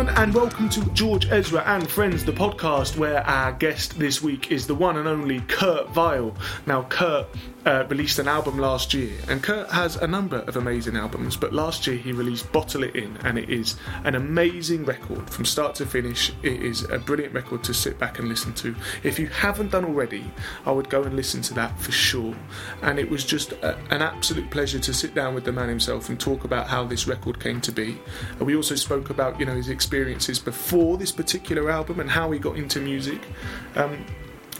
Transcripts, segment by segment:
Gentlemen, and welcome to George Ezra and Friends, the podcast where our guest this week is the one and only Kurt Vile. Now, Kurt uh, released an album last year, and Kurt has a number of amazing albums, but last year he released Bottle It In, and it is an amazing record from start to finish. It is a brilliant record to sit back and listen to. If you haven't done already, I would go and listen to that for sure. And it was just a, an absolute pleasure to sit down with the man himself and talk about how this record came to be. And we also spoke about you know his experiences before this particular album and how he got into music. Um,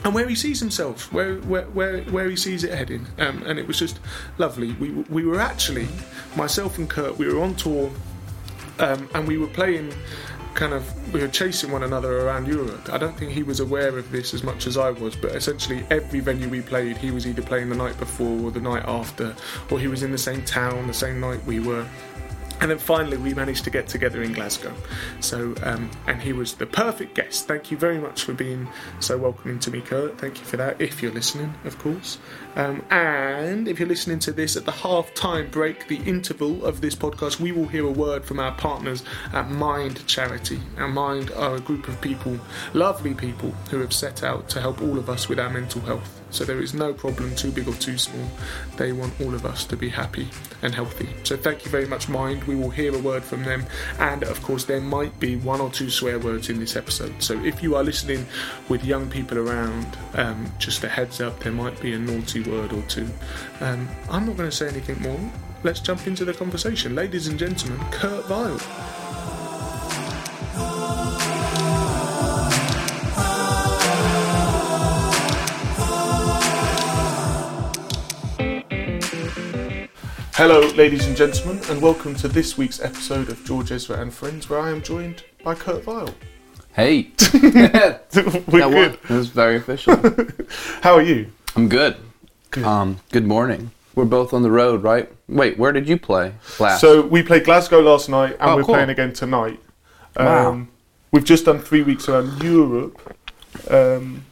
and where he sees himself, where where where, where he sees it heading, um, and it was just lovely. We we were actually myself and Kurt, we were on tour, um, and we were playing. Kind of, we were chasing one another around Europe. I don't think he was aware of this as much as I was, but essentially every venue we played, he was either playing the night before or the night after, or he was in the same town the same night we were and then finally, we managed to get together in Glasgow. So, um, and he was the perfect guest. Thank you very much for being so welcoming to me, Kurt. Thank you for that. If you're listening, of course. Um, and if you're listening to this at the half time break, the interval of this podcast, we will hear a word from our partners at Mind Charity. And Mind are a group of people, lovely people, who have set out to help all of us with our mental health. So there is no problem too big or too small. They want all of us to be happy and healthy. So thank you very much, Mind. We will hear a word from them. And of course, there might be one or two swear words in this episode. So if you are listening with young people around, um, just a heads up, there might be a naughty word or two. Um, I'm not going to say anything more. Let's jump into the conversation. Ladies and gentlemen, Kurt Vile. Hello, ladies and gentlemen, and welcome to this week's episode of George Ezra and Friends, where I am joined by Kurt Vile. Hey, We're that good. was, was very official. How are you? I'm good. Good. Um, good morning. We're both on the road, right? Wait, where did you play last? So we played Glasgow last night, and Oh, we're cool. playing again tonight. Um, Wow. We've just done three weeks around Europe, um,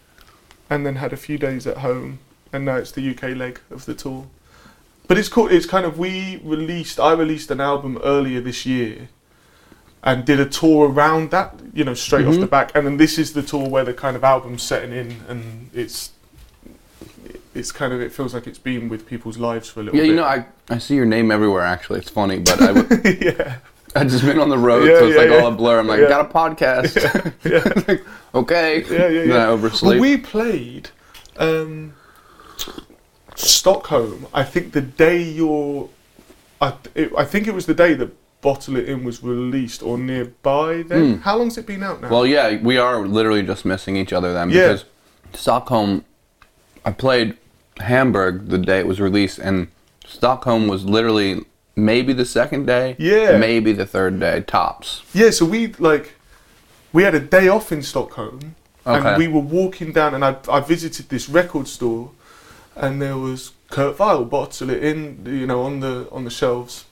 and then had a few days at home, and now it's the UK leg of the tour. But it's cool. It's kind of we released. I released an album earlier this year, and did a tour around that. You know, straight off Mhm. the back, and then this is the tour where the kind of album's setting in, and it's. It's kind of. It feels like it's been with people's lives for a little yeah, bit. you know, I, I see your name everywhere. Actually, it's funny, but I w- yeah. I just been on the road, Yeah, so it's yeah, like yeah. all a blur. I'm like, Yeah. got a podcast. yeah. okay. Yeah, yeah, Then I yeah. oversleep. Well, we played um, Stockholm. I think the day your, I, it, I think it was the day that Bottle It In was released or nearby. Then Hmm. how long's it been out now? Well, yeah, we are literally just missing each other then Yeah. because Stockholm. I played Hamburg the day it was released, and Stockholm was literally maybe the second day, Yeah. maybe the third day tops. yeah. So we like, we had a day off in Stockholm, Okay. and we were walking down, and I I visited this record store, and there was Kurt Vile Bottle It In, you know, on the on the shelves.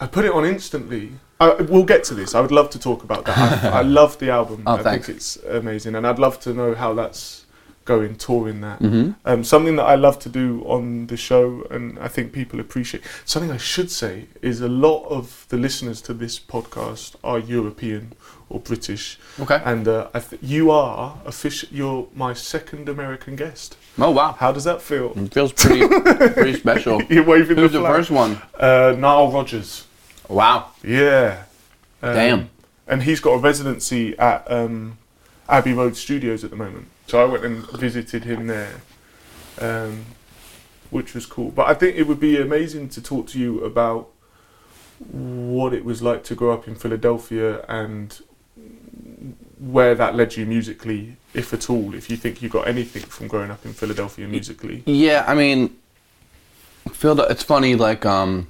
I put it on instantly. I, we'll get to this. I would love to talk about that. I, I love the album. Oh, I thanks. think it's amazing, and I'd love to know how that's going touring that. hmm Um, something that I love to do on the show, and I think people appreciate. Something I should say is a lot of the listeners to this podcast are European or British, Okay. and uh, I th- you are official. You're my second American guest. Oh wow, How does that feel? it feels pretty pretty special. You're waving Who's the the first one? Uh, Nile Rodgers. Wow. Yeah. Um, Damn. And he's got a residency at um, Abbey Road Studios at the moment. So I went and visited him there, um, which was cool. But I think it would be amazing to talk to you about what it was like to grow up in Philadelphia and where that led you musically, if at all, if you think you got anything from growing up in Philadelphia musically. Yeah, I mean, it's funny. Like, um,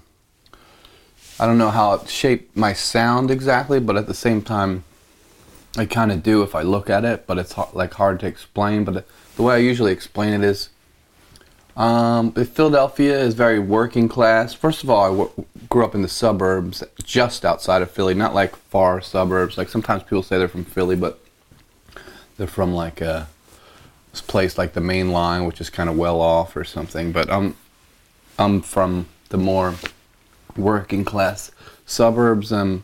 I don't know how it shaped my sound exactly, but at the same time, I kind of do if I look at it. But it's like hard to explain. But the way I usually explain it is, um, Philadelphia is very working class. First of all, I w- grew up in the suburbs, just outside of Philly, not like far suburbs. Like sometimes people say they're from Philly, but they're from like a this place like the main line, which is kind of well off or something. But I'm I'm from the more working class suburbs and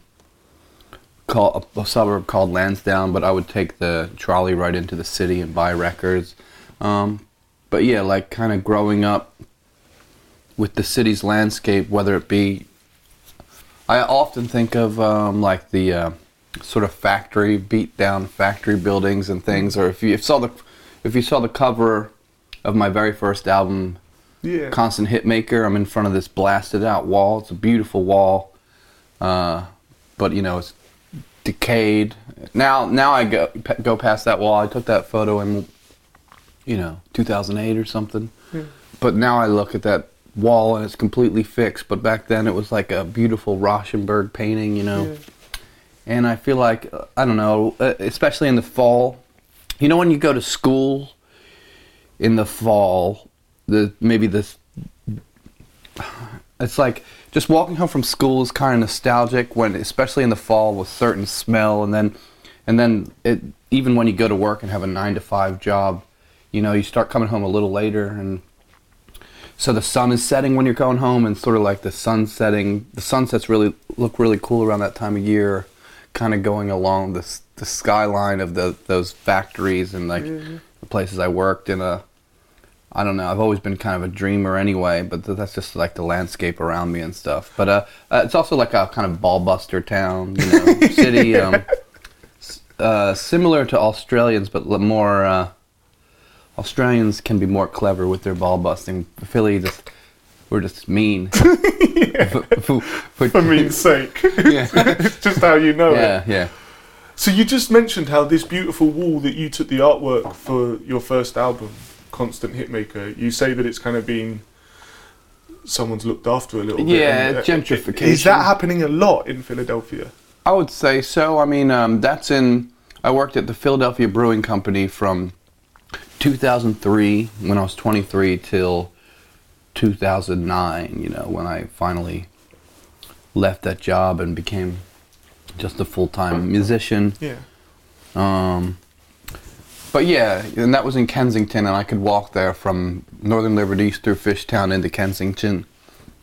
called a, a suburb called Lansdowne, but I would take the trolley right into the city and buy records. Um, but yeah, like kind of growing up with the city's landscape, whether it be, I often think of um, like the uh, sort of factory, beat down factory buildings and things, or if you saw the, if you saw the cover of my very first album, Yeah. Constant Hitmaker. I'm in front of this blasted out wall. It's a beautiful wall, uh, but you know it's decayed. Now, now I go go past that wall. I took that photo in, you know, 2008 or something. Yeah. But now I look at that wall and it's completely fixed. But back then it was like a beautiful Rauschenberg painting, you know. Yeah. And I feel like uh, I don't know, uh, especially in the fall. You know, when you go to school in the fall, the maybe this. It's like just walking home from school is kind of nostalgic when, especially in the fall, with certain smell, and then, and then it even when you go to work and have a nine to five job, you know, you start coming home a little later, and so the sun is setting when you're going home, and sort of like the sun setting. The sunsets really look really cool around that time of year, kind of going along the the skyline of the those factories and like Mhm. the places I worked in a. I don't know. I've always been kind of a dreamer anyway, but th- that's just like the landscape around me and stuff. But uh, uh it's also like a kind of ballbuster town, you know, city. Um, s- uh, similar to Australians, but l- more. Australians can be more clever with their ball busting. Philly just we're just mean. For mean's sake. yeah, it's just how you know it. yeah, yeah. So you just mentioned how this beautiful wall that you took the artwork for your first album, Constant Hitmaker, you say that it's kind of been someone's looked after a little bit. Yeah, uh, gentrification. Is that happening a lot in Philadelphia? I would say so. I mean, um, that's in. I worked at the Philadelphia Brewing Company from 2003 when I was 23 till 2009. You know, when I finally left that job and became just a full time musician. Yeah. Um, but yeah, and that was in Kensington, and I could walk there from Northern Liberties through Fishtown into Kensington.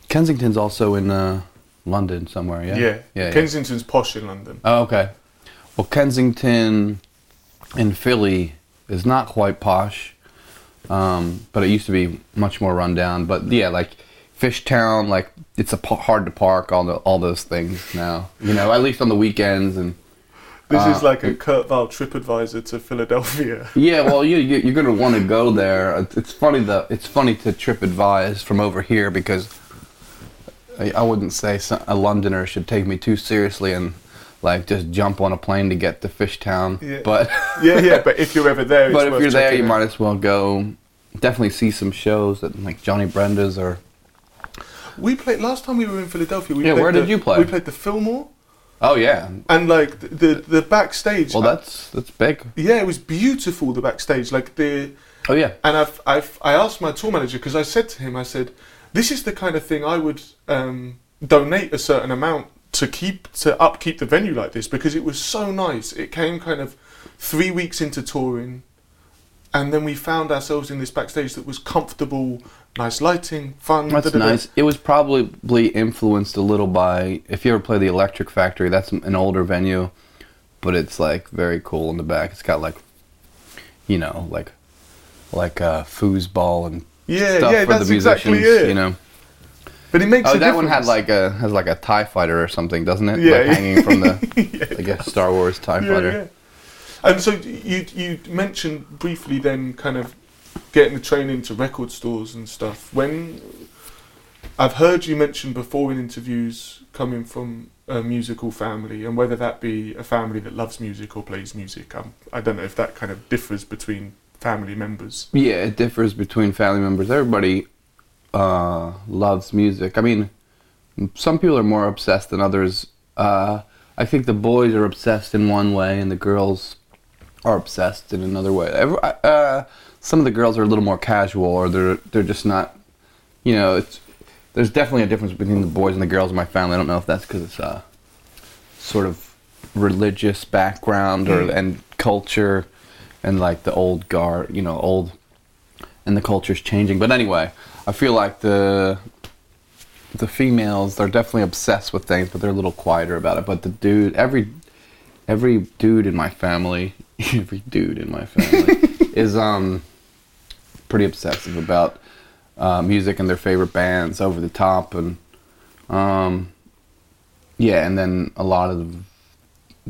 Kensington's also in uh, London somewhere, yeah. Yeah. yeah. yeah. Kensington's posh in London. Oh, okay. Well, Kensington in Philly is not quite posh, um, but it used to be much more rundown. But yeah, like Fishtown, like it's a hard to park all the all those things now. You know, at least on the weekends and. This Uh, is like a Kurt Vile TripAdvisor to Philadelphia. Yeah, well, you, you you're gonna want to go there. It's- funny that it's funny to trip advise from over here because I, I wouldn't say a Londoner should take me too seriously and like just jump on a plane to get to Fishtown. Yeah. But yeah, yeah, but if you're ever there, but if you're there, you out. might as well go. Definitely see some shows that like Johnny Brenda's or We played last time we were in Philadelphia. We Yeah, where the- did you play? We played the Fillmore, oh yeah. and like the the, the backstage. Well, that's that's big. yeah, it was beautiful. The backstage, like the Oh yeah. and I've, I've I asked my tour manager because I said to him, I said, this is the kind of thing I would um, donate a certain amount to keep to upkeep the venue like this because it was so nice. It came kind of three weeks into touring, and then we found ourselves in this backstage that was comfortable, nice lighting, fun. That's da-da-da. nice. It was probably influenced a little by if you ever play the Electric Factory. That's an older venue, but it's like very cool in the back. It's got like, you know, like like uh, foosball and Yeah, stuff yeah, for that's the exactly musicians. it. You know. But it makes Oh, that one had like a has like a Tie Fighter or something, doesn't it? Yeah, like yeah. hanging from the Yeah, like a Star Wars Tie Yeah, Fighter. yeah. And so you you mentioned briefly then kind of getting the train into record stores and stuff. When I've heard you mention before in interviews coming from a musical family, and whether that be a family that loves music or plays music, um, I don't know if that kind of differs between family members. Yeah, it differs between family members. Everybody uh, loves music. I mean, some people are more obsessed than others. Uh, I think the boys are obsessed in one way, and the girls are obsessed in another way. Every, uh, some of the girls are a little more casual, or they're they're just not. You know, it's there's definitely a difference between the boys and the girls in my family. I don't know if that's because it's uh, sort of religious background or Mm. and culture, and like the old guard, you know, old, and the culture's changing. But anyway, I feel like the the females they're definitely obsessed with things, but they're a little quieter about it. But the dude, every every dude in my family, every dude in my family is um pretty obsessive about uh, music and their favorite bands, over the top, and um yeah, and then a lot of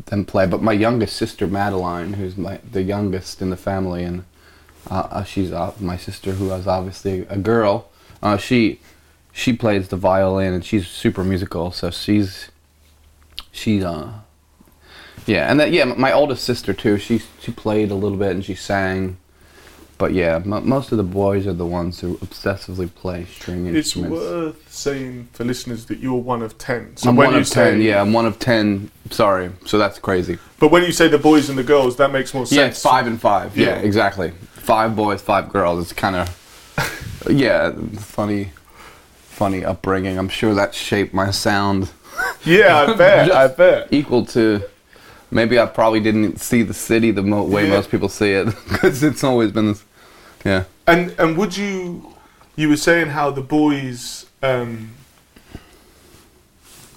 them play. But my youngest sister Madeline, who's my the youngest in the family, and uh, uh, she's uh, my sister who is obviously a girl. Uh, she she plays the violin and she's super musical, so she's she's uh yeah, and that yeah, my oldest sister too. She she played a little bit and she sang, but yeah, m- most of the boys are the ones who obsessively play string It's instruments. worth saying for listeners that you're one of ten. So I'm when one you of say, ten. Yeah, I'm one of ten. Sorry, so that's crazy. But when you say the boys and the girls, that makes more sense. Yeah, five and five. Yeah, Yeah. exactly. Five boys, five girls. It's kind of yeah, funny, funny upbringing. I'm sure that shaped my sound Yeah, I bet. I bet. equal to. Maybe I probably didn't see the city the mo- way Yeah. most people see it because it's always been this. Yeah. And and would you? You were saying how the boys um,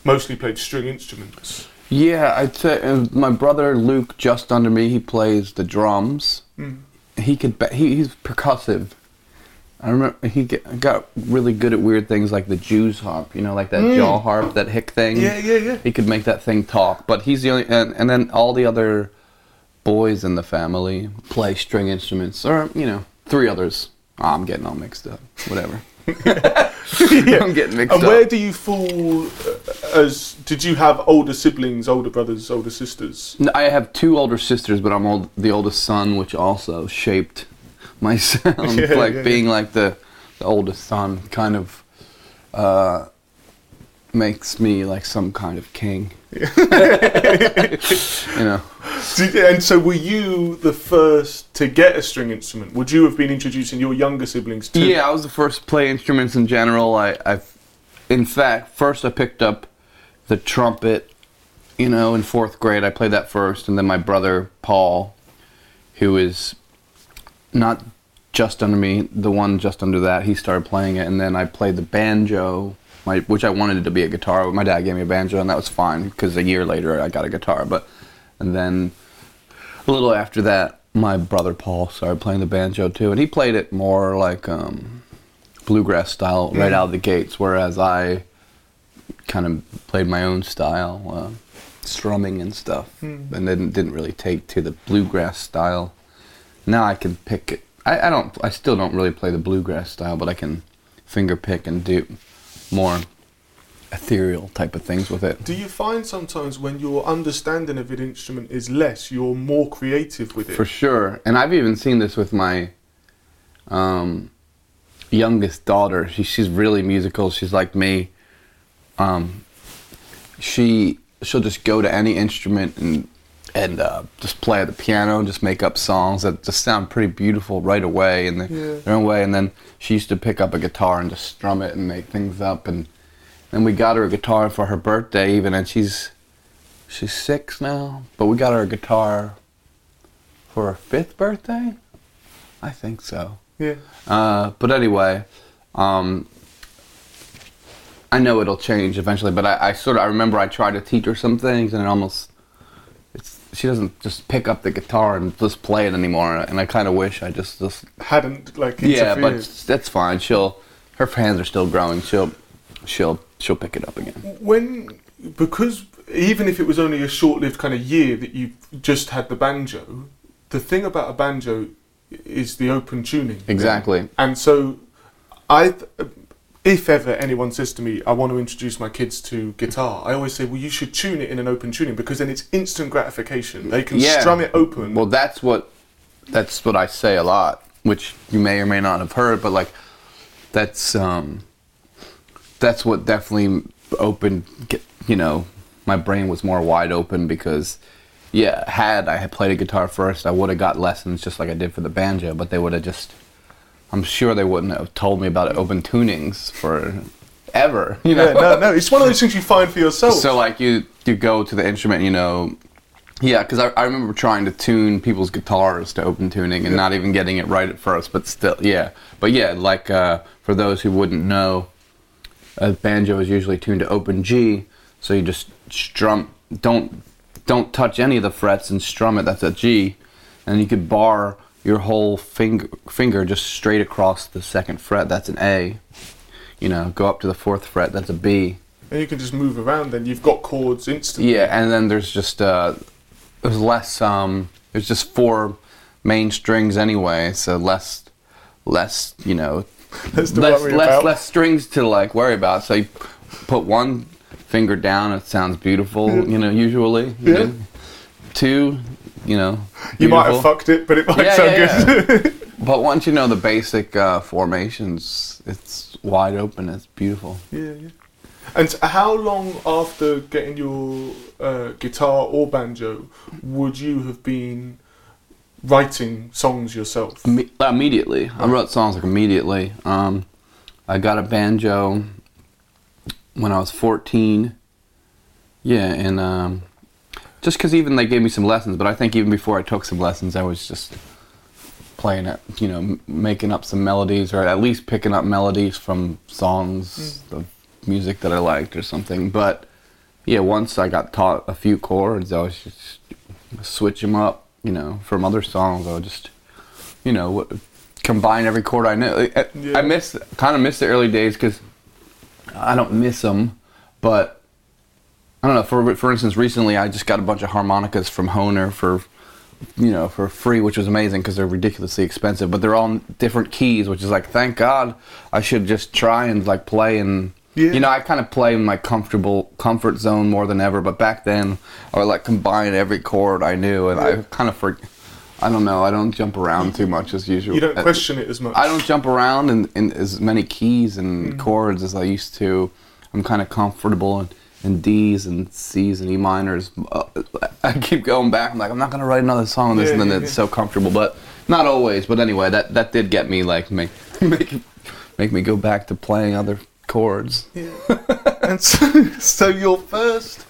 mostly played string instruments. Yeah, I'd say uh, my brother Luke, just under me, he plays the drums. Mm. He could, ba- he, he's percussive. I remember he get, got really good at weird things like the Jews harp, you know, like that mm. jaw harp, that hick thing. Yeah, yeah, yeah. He could make that thing talk. But he's the only, and, and then all the other boys in the family play string instruments, or you know, three others. Oh, I'm getting all mixed up. Whatever. I'm getting mixed And up. where do you fall uh, as? Did you have older siblings, older brothers, older sisters? No, I have two older sisters, but I'm old, the oldest son, which also shaped my sound. Yeah, like yeah, being like the, the oldest son kind of uh, makes me like some kind of king. you know. Did, and so, were you the first to get a string instrument? Would you have been introducing your younger siblings to? Yeah, I was the first to play instruments in general. I, I, in fact, first I picked up the trumpet. You know, in fourth grade, I played that first, and then my brother Paul, who is not just under me, the one just under that, he started playing it, and then I played the banjo, my, which I wanted it to be a guitar. But my dad gave me a banjo, and that was fine because a year later I got a guitar. But and then a little after that, my brother Paul started playing the banjo too, and he played it more like um, bluegrass style right Mhm. out of the gates, whereas I kind of played my own style, uh, strumming and stuff, Hmm. and didn't didn't really take to the bluegrass style. Now I can pick it. I, I don't. I still don't really play the bluegrass style, but I can finger pick and do more ethereal type of things with it. Do you find sometimes when your understanding of an instrument is less, you're more creative with it? For sure. And I've even seen this with my um, youngest daughter. She, she's really musical. She's like me. Um, she she'll just go to any instrument and and uh, just play at the piano and just make up songs that just sound pretty beautiful right away in the, Yeah. their own way. And then she used to pick up a guitar and just strum it and make things up. And then we got her a guitar for her birthday even, and she's she's six now. But we got her a guitar for her fifth birthday. I think so. Yeah. Uh, but anyway, um, I know it'll change eventually. But I, I sort of I remember I tried to teach her some things, and it almost she doesn't just pick up the guitar and just play it anymore. And I kind of wish I just just Hadn't like yeah, but that's fine. She'll her hands are still growing. She'll she'll she'll pick it up again. when because even if it was only a short-lived kind of year that you just had the banjo, the thing about a banjo is the open tuning. Exactly. And so, I, if ever anyone says to me, "I want to introduce my kids to guitar," I always say, "Well, you should tune it in an open tuning because then it's instant gratification. They can Yeah. strum it open." Well, that's what that's what I say a lot, which you may or may not have heard, but like that's um that's what definitely opened you know, my brain was more wide open because yeah, had I had played a guitar first, I would have got lessons just like I did for the banjo, but they would have just I'm sure they wouldn't have told me about open tunings for ever, you know. yeah, no, no, it's one of those things you find for yourself. So like you you go to the instrument, you know. Yeah, because I, I remember trying to tune people's guitars to open tuning and Yeah. not even getting it right at first, but still, yeah. But yeah, like uh, for those who wouldn't know, a banjo is usually tuned to open G, so you just strum. Don't don't touch any of the frets and strum it. That's a G, and you could bar your whole finger finger just straight across the second fret. That's an A. You know, go up to the fourth fret. That's a B. And you can just move around. Then you've got chords instantly. Yeah, and then there's just uh, there's less um, there's just four main strings anyway, so less less you know to less less less strings to like worry about. So you put one finger down, it sounds beautiful. You know, usually. you Yeah. know. Two, you know. You might have fucked it, but it might Yeah, sound yeah, good. But once you know the basic uh, formations, it's wide open. It's beautiful. yeah, yeah. And how long after getting your uh, guitar or banjo would you have been writing songs yourself? Imme- immediately. I wrote songs like immediately. Um, I got a banjo when I was 14. Yeah, and um, just because even they gave me some lessons, but I think even before I took some lessons, I was just playing it, you know, m- making up some melodies or at least picking up melodies from songs mm. of music that I liked or something. But yeah, once I got taught a few chords, I was just switch them up, you know, from other songs. I would just, you know, combine every chord I knew. I, Yeah. I miss, kind of miss the early days because I don't miss them, but I don't know. For for instance, recently I just got a bunch of harmonicas from Hohner for, you know, for free, which was amazing because they're ridiculously expensive. But they're all different keys, which is like, thank God, I should just try and like play and. Yeah. You know, I kind of play in my comfortable comfort zone more than ever. But back then, I would like combine every chord I knew, and I kind of for, I don't know. I don't jump around too much as usual. You don't question it as much. I don't jump around in, in as many keys and mm. chords as I used to. I'm kind of comfortable in, in D's and C's and E minors. Uh, I keep going back. I'm like, I'm not gonna write another song on this, Yeah, and then yeah, it's yeah. so comfortable. But not always. But anyway, that that did get me like make make make me go back to playing other chords. Yeah. And so, so your first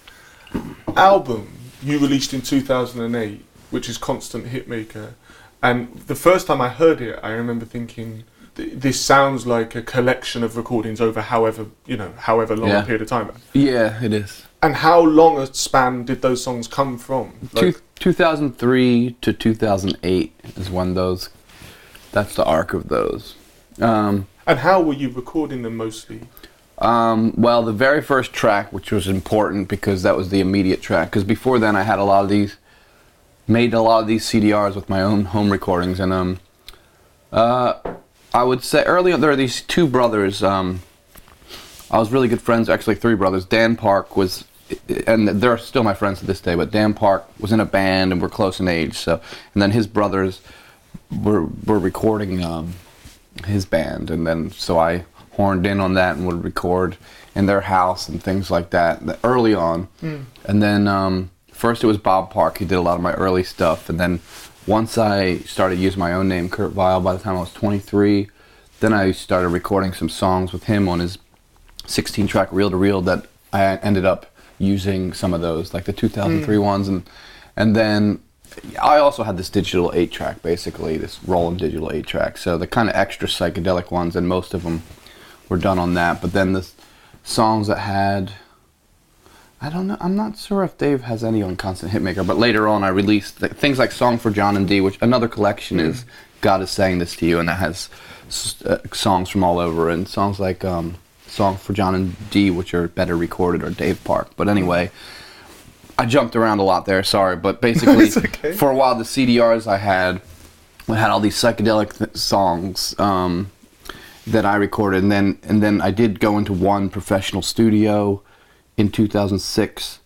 album you released in 2008, which is Constant Hitmaker, and the first time I heard it, I remember thinking, "Th- "This sounds like a collection of recordings over however you know however long a period of time." Yeah, it is. And how long a span did those songs come from? Like, Two, 2003 to 2008 is when those. That's the arc of those. Um, and how were you recording them mostly? Um, well, the very first track, which was important because that was the immediate track. Because before then, I had a lot of these, made a lot of these CDRs with my own home recordings, and um, uh, I would say early on there are these two brothers. Um, I was really good friends, actually three brothers. Dan Park was, and they're still my friends to this day. But Dan Park was in a band, and we're close in age. So, and then his brothers were were recording um, his band, and then so I horned in on that and would record in their house and things like that early on. And then um, first it was Bob Park. He did a lot of my early stuff, and then once I started using my own name, Kurt Vile, by the time I was 23, then I started recording some songs with him on his 16 track reel to reel that I ended up using some of those, like the 2003 mm. ones, and and then I also had this digital eight track, basically this Roland digital eight track. So the kind of extra psychedelic ones, and most of them were done on that. But then the songs that had, I don't know, I'm not sure if Dave has any on Constant Hitmaker. But later on, I released th- things like Song for John and D, which another collection is God is saying this to you, and that has s- uh, songs from all over, and songs like um, Song for John and D, which are better recorded, or Dave Park. But anyway. I jumped around a lot there, sorry, but basically, okay. for a while, the CDRs I had, I had all these psychedelic th- songs um, that I recorded, and then and then I did go into one professional studio in 2006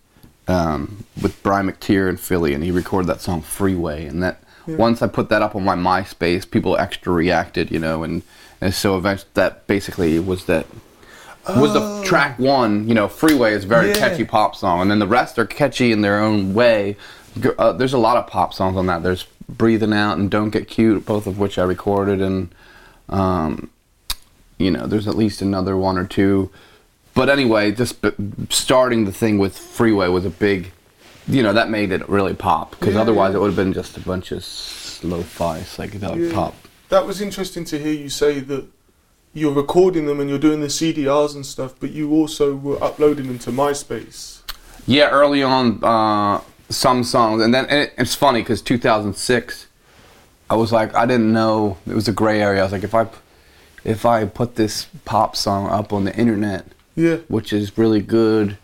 um, with Brian McTeer in Philly, and he recorded that song "Freeway." And that once I put that up on my MySpace, people extra reacted, you know, and and so eventually that basically was that was the track one. You know, "Freeway" is a very Yeah. catchy pop song, and then the rest are catchy in their own way. Uh, there's a lot of pop songs on that. There's "Breathing Out" and "Don't Get Cute," both of which I recorded, and um, you know, there's at least another one or two. But anyway, just b- starting the thing with Freeway was a big, you know, that made it really pop. Because Yeah, otherwise, yeah. it would have been just a bunch of lo-fi psychedelic Yeah. pop. That was interesting to hear you say that you're recording them and you're doing the CDRs and stuff, but you also were uploading them to MySpace. Yeah, early on, uh, some songs, and then and it, it's funny because 2006, I was like, I didn't know it was a gray area. I was like, if I if I put this pop song up on the internet, Yeah. which is really good,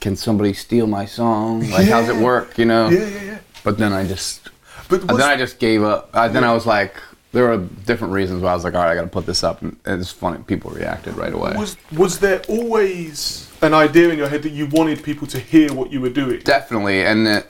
can somebody steal my song? Like, how's it work? You know? Yeah, yeah, yeah. But then I just But then I just gave up. I, then I was like, there were different reasons why I was like, all right, I got to put this up, and it's funny. People reacted right away. was was there always an idea in your head that you wanted people to hear what you were doing? Definitely, and it,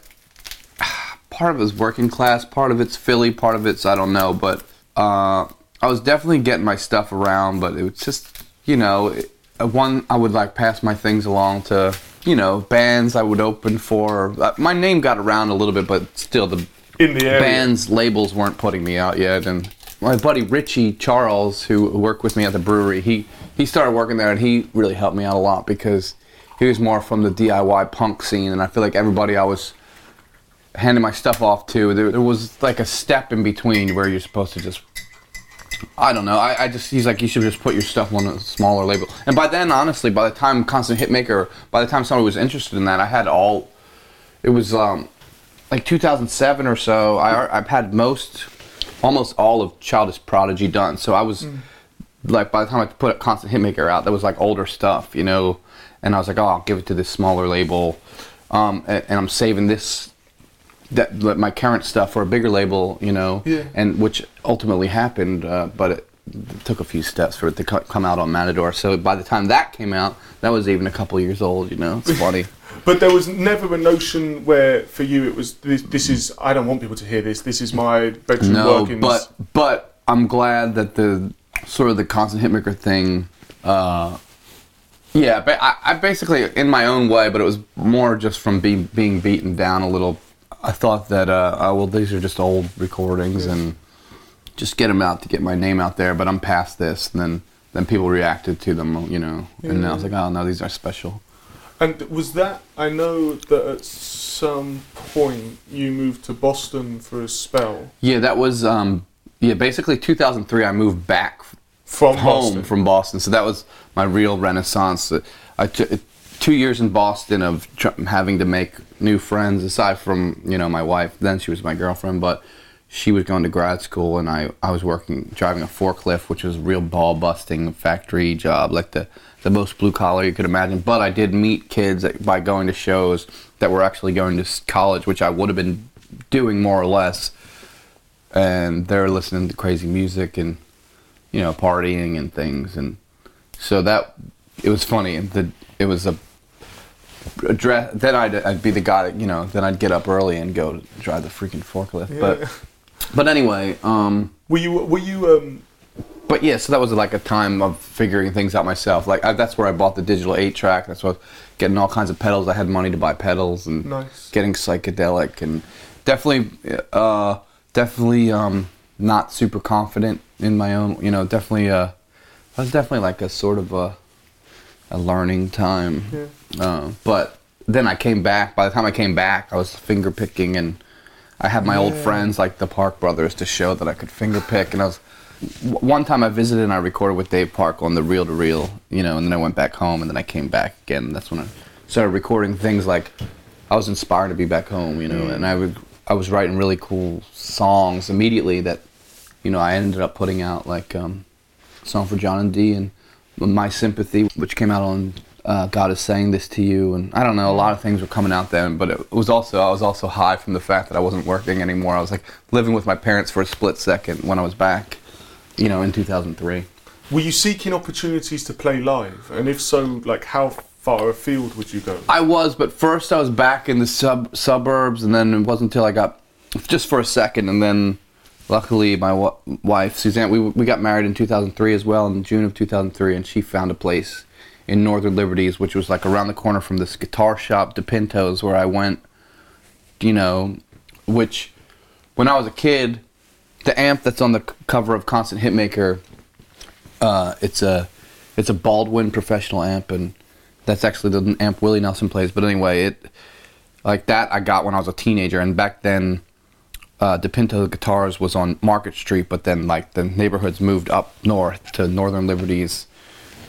part of it's working class, part of it's Philly, part of it's I don't know, but uh, I was definitely getting my stuff around, but it was just you know, it, one I would like pass my things along to you know bands I would open for. Uh, my name got around a little bit, but still the in the area. bands labels weren't putting me out yet and my buddy richie charles who worked with me at the brewery he he started working there and he really helped me out a lot because he was more from the diy punk scene and i feel like everybody i was handing my stuff off to there, there was like a step in between where you're supposed to just I don't know. I, I just he's like you should just put your stuff on a smaller label. And by then, honestly, by the time Constant Hitmaker, by the time somebody was interested in that, I had all. It was um, like 2007 or so. I I've had most, almost all of Childish Prodigy done. So I was like by the time I put Constant Hitmaker out, that was like older stuff, you know. And I was like, oh, I'll give it to this smaller label, um, and, and I'm saving this that like, my current stuff for a bigger label, you know, Yeah. and which ultimately happened, uh, but it, took a few steps for it to co- come out on Matador. So by the time that came out, that was even a couple years old. You know, it's funny. But there was never a notion where, for you, it was this, this is I don't want people to hear this. This is my bedroom no, workings. but but I'm glad that the sort of the constant hitmaker thing. Uh, yeah, but I, I basically in my own way, but it was more just from being being beaten down a little. I thought that uh, oh, well, these are just old recordings and just get them out to get my name out there. But I'm past this, and then then people reacted to them, you know, and I was like, oh no, these are special. And was that I know that at some point you moved to Boston for a spell Yeah, that was um, yeah, basically 2003. I moved back from home Boston. from Boston. So that was my real renaissance. I took two years in Boston of tr- having to make new friends. Aside from you know my wife, then she was my girlfriend, but she was going to grad school, and I I was working driving a forklift, which was a real ball busting factory job, like the the most blue collar you could imagine. But I did meet kids by going to shows that were actually going to college, which I would have been doing more or less. And they're listening to crazy music and you know, partying and things, and so that it was funny. The it was a address. Then I'd, I'd be the guy, that, you know. Then I'd get up early and go drive the freaking forklift. Yeah. But but anyway, um, Were you were you um but yeah, so that was like a time of figuring things out myself. Like I, that's where I bought the digital eight track. That's what getting all kinds of pedals. I had money to buy pedals and Nice. getting psychedelic and definitely, uh, definitely um, not super confident in my own. You know, definitely. Uh, I was definitely like a sort of a a learning time. Yeah. Uh, but then I came back. By the time I came back, I was finger picking and. I had my old friends like the Park Brothers to show that I could finger pick, and I was one time I visited and I recorded with Dave Park on the reel to reel, you know, and then I went back home and then I came back again. That's when I started recording things like I was inspired to be back home, you know, and I would I was writing really cool songs immediately that you know I ended up putting out like um, a song for John and D and My Sympathy, which came out on uh, God is saying this to you, and I don't know, a lot of things were coming out then, but it was also I was also high from the fact that I wasn't working anymore. I was like living with my parents for a split second when I was back, you know, in 2003. were you seeking opportunities to play live? And if so, like how far afield would you go? I was, but first I was back in the sub suburbs, and then it wasn't until I got just for a second, and then luckily my wife Suzanne, we we got married in 2003 as well, in June of 2003, and she found a place in Northern Liberties, which was like around the corner from this guitar shop, DiPintos, where I went. You know, which when I was a kid, the amp that's on the cover of Constant Hitmaker, uh, it's a it's a Baldwin professional amp, and that's actually the amp Willie Nelson plays. But anyway, it like that I got when I was a teenager, and back then, uh, DiPinto Guitars was on Market Street, but then like the neighborhoods moved up north to Northern Liberties.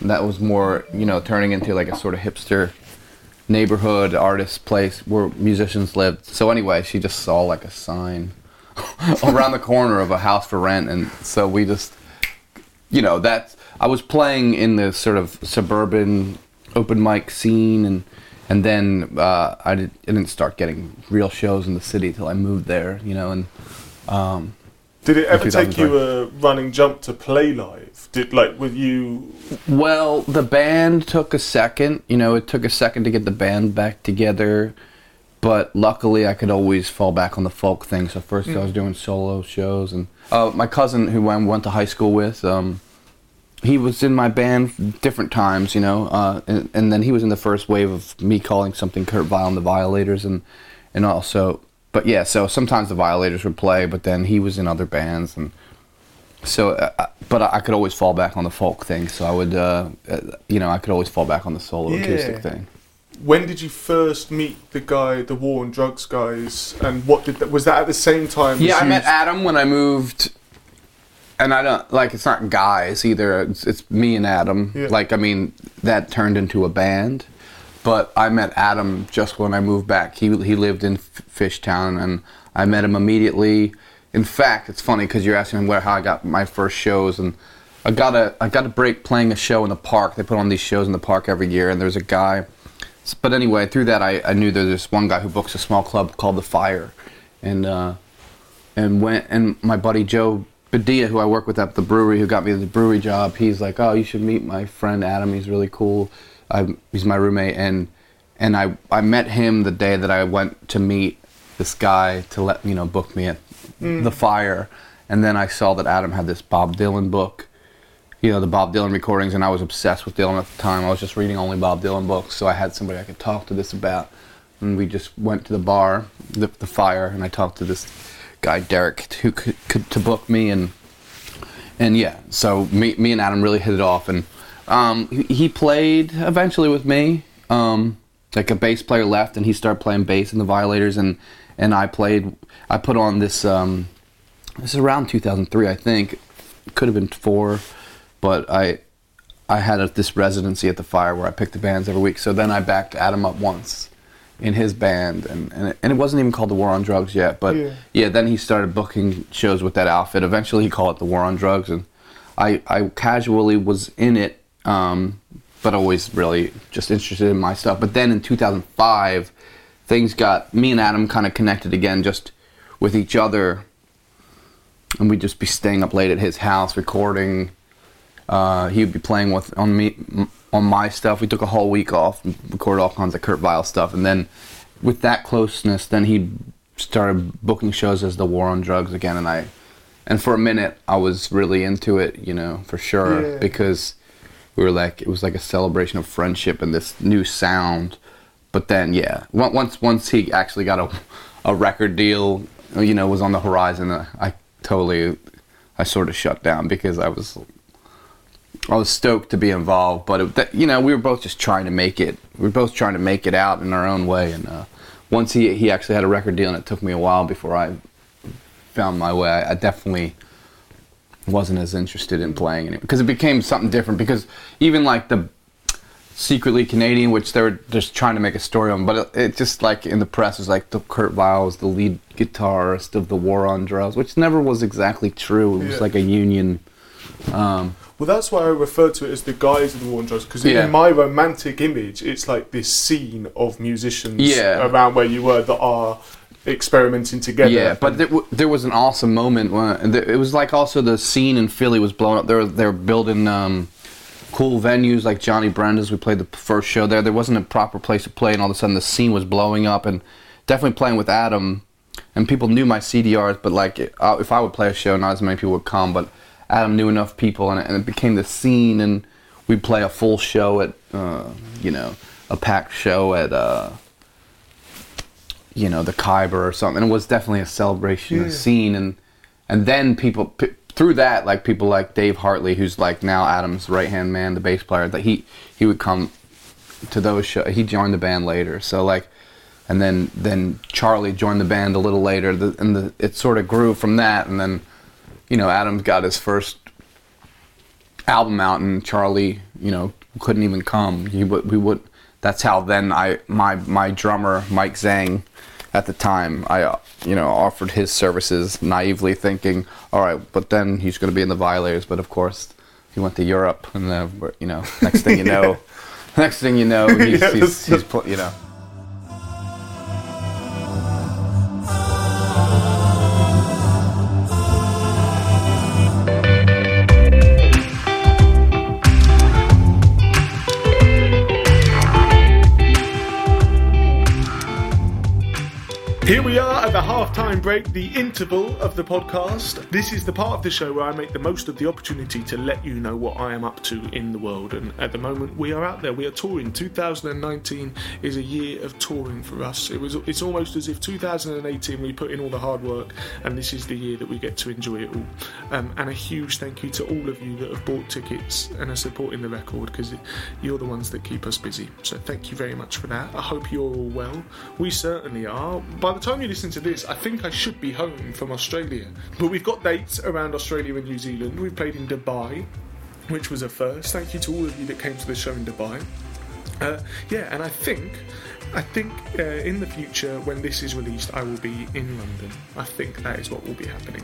And that was more, you know, turning into like a sort of hipster neighborhood artist place where musicians lived. So anyway, she just saw like a sign around the corner of a house for rent, and so we just, you know, that I was playing in the sort of suburban open mic scene, and and then uh, I, did, I didn't start getting real shows in the city till I moved there, you know, and. Um, did it ever take you a running jump to play live? Did like with you? Well, the band took a second. You know, it took a second to get the band back together, but luckily I could always fall back on the folk thing. So first mm. I was doing solo shows, and uh, my cousin who I went to high school with, um, he was in my band different times. You know, uh, and, and then he was in the first wave of me calling something Kurt Vile and the Violators, and and also but yeah, so sometimes the Violators would play, but then he was in other bands, and so. Uh, uh but I could always fall back on the folk thing, so I would, uh, uh, you know, I could always fall back on the solo yeah. acoustic thing. When did you first meet the guy, the War on Drugs guys, and what did that, was that at the same time? Yeah, I met Adam when I moved and I don't like it's not guys either. It's, it's me and Adam. Yeah. Like I mean, that turned into a band. But I met Adam just when I moved back. He he lived in Fishtown, and I met him immediately. In fact, it's funny because you're asking me where how I got my first shows, and I got a I got a break playing a show in the park. They put on these shows in the park every year, and there's a guy. But anyway, through that, I, I knew there's this one guy who books a small club called the Fire, and uh, and went and my buddy Joe Badia, who I work with at the brewery, who got me the brewery job, he's like, oh, you should meet my friend Adam. He's really cool. I, he's my roommate, and and I I met him the day that I went to meet this guy to let you know book me at mm. the fire, and then I saw that Adam had this Bob Dylan book, you know the Bob Dylan recordings, and I was obsessed with Dylan at the time. I was just reading only Bob Dylan books, so I had somebody I could talk to this about, and we just went to the bar, the, the fire, and I talked to this guy Derek who could, could to book me and and yeah, so me me and Adam really hit it off and um, he played eventually with me. Um, like a bass player left, and he started playing bass in the Violators, and and I played. I put on this. Um, this is around 2003, I think. Could have been four, but I I had a, this residency at the Fire where I picked the bands every week. So then I backed Adam up once in his band, and and it, and it wasn't even called the War on Drugs yet. But yeah. yeah, then he started booking shows with that outfit. Eventually, he called it the War on Drugs, and I I casually was in it um, but always really just interested in my stuff. But then in 2005, things got me and Adam kind of connected again, just with each other, and we'd just be staying up late at his house recording. Uh, he would be playing with on me on my stuff. We took a whole week off, and recorded all kinds of Kurt Vile stuff, and then with that closeness, then he started booking shows as the War on Drugs again, and I, and for a minute I was really into it, you know, for sure, yeah. because we were like it was like a celebration of friendship and this new sound. But then yeah, once once he actually got a a record deal, you know, was on the horizon, uh, I totally I sort of shut down because I was I was stoked to be involved, but it, you know we were both just trying to make it. We were both trying to make it out in our own way, and uh, once he he actually had a record deal, and it took me a while before I found my way. I, I definitely wasn't as interested in playing it because it became something different. Because even like the secretly Canadian, which they were just trying to make a story on, but it, it just like in the press was like the Kurt Vile was the lead guitarist of the War on Drugs, which never was exactly true. It was yeah. like a union. Um, well, that's why I refer to it as the guys of the War on Drugs because yeah. in my romantic image, it's like this scene of musicians yeah. around where you were that are experimenting together. Yeah, but there, w- there was an awesome moment when it was like also the scene in Philly was blowing up. They were they were building um, cool venues like Johnny Brenda's. We played the first show there. There wasn't a proper place to play, and all of a sudden the scene was blowing up. And definitely playing with Adam, and people knew my CDRs, but like uh, if I would play a show, not as many people would come. But Adam knew enough people, and it, and it became the scene. And we'd play a full show at uh, you know a packed show at. Uh, you know the Khyber or something. It was definitely a celebration, yeah. a scene, and and then people p- through that, like people like Dave Hartley, who's like now Adam's right hand man, the bass player, that he he would come to those shows. He joined the band later, so like, and then then Charlie joined the band a little later, the, and the, it sort of grew from that, and then you know Adam got his first album out, and Charlie, you know, couldn't even come. He would we would that's how then I my my drummer Mike Zanghi at the time I you know offered his services naively thinking all right but then he's going to be in the Violators. But of course he went to Europe and then you know next thing you know next thing you know he's, Yeah, he's, he's put you know the halftime break, the interval of the podcast. This is the part of the show where I make the most of the opportunity to let you know what I am up to in the world. And at the moment, we are out there. We are touring. 2019 is a year of touring for us. It was. It's almost as if 2018 we put in all the hard work, and this is the year that we get to enjoy it all. Um, and a huge thank you to all of you that have bought tickets and are supporting the record because you're the ones that keep us busy. So thank you very much for that. I hope you're all well. We certainly are. By the time you listen to this, I think I should be home from Australia. But we've got dates around Australia and New Zealand. We've played in Dubai, which was a first. Thank you to all of you that came to the show in Dubai. Uh, yeah, and I think, I think uh, in the future when this is released, I will be in London. I think that is what will be happening.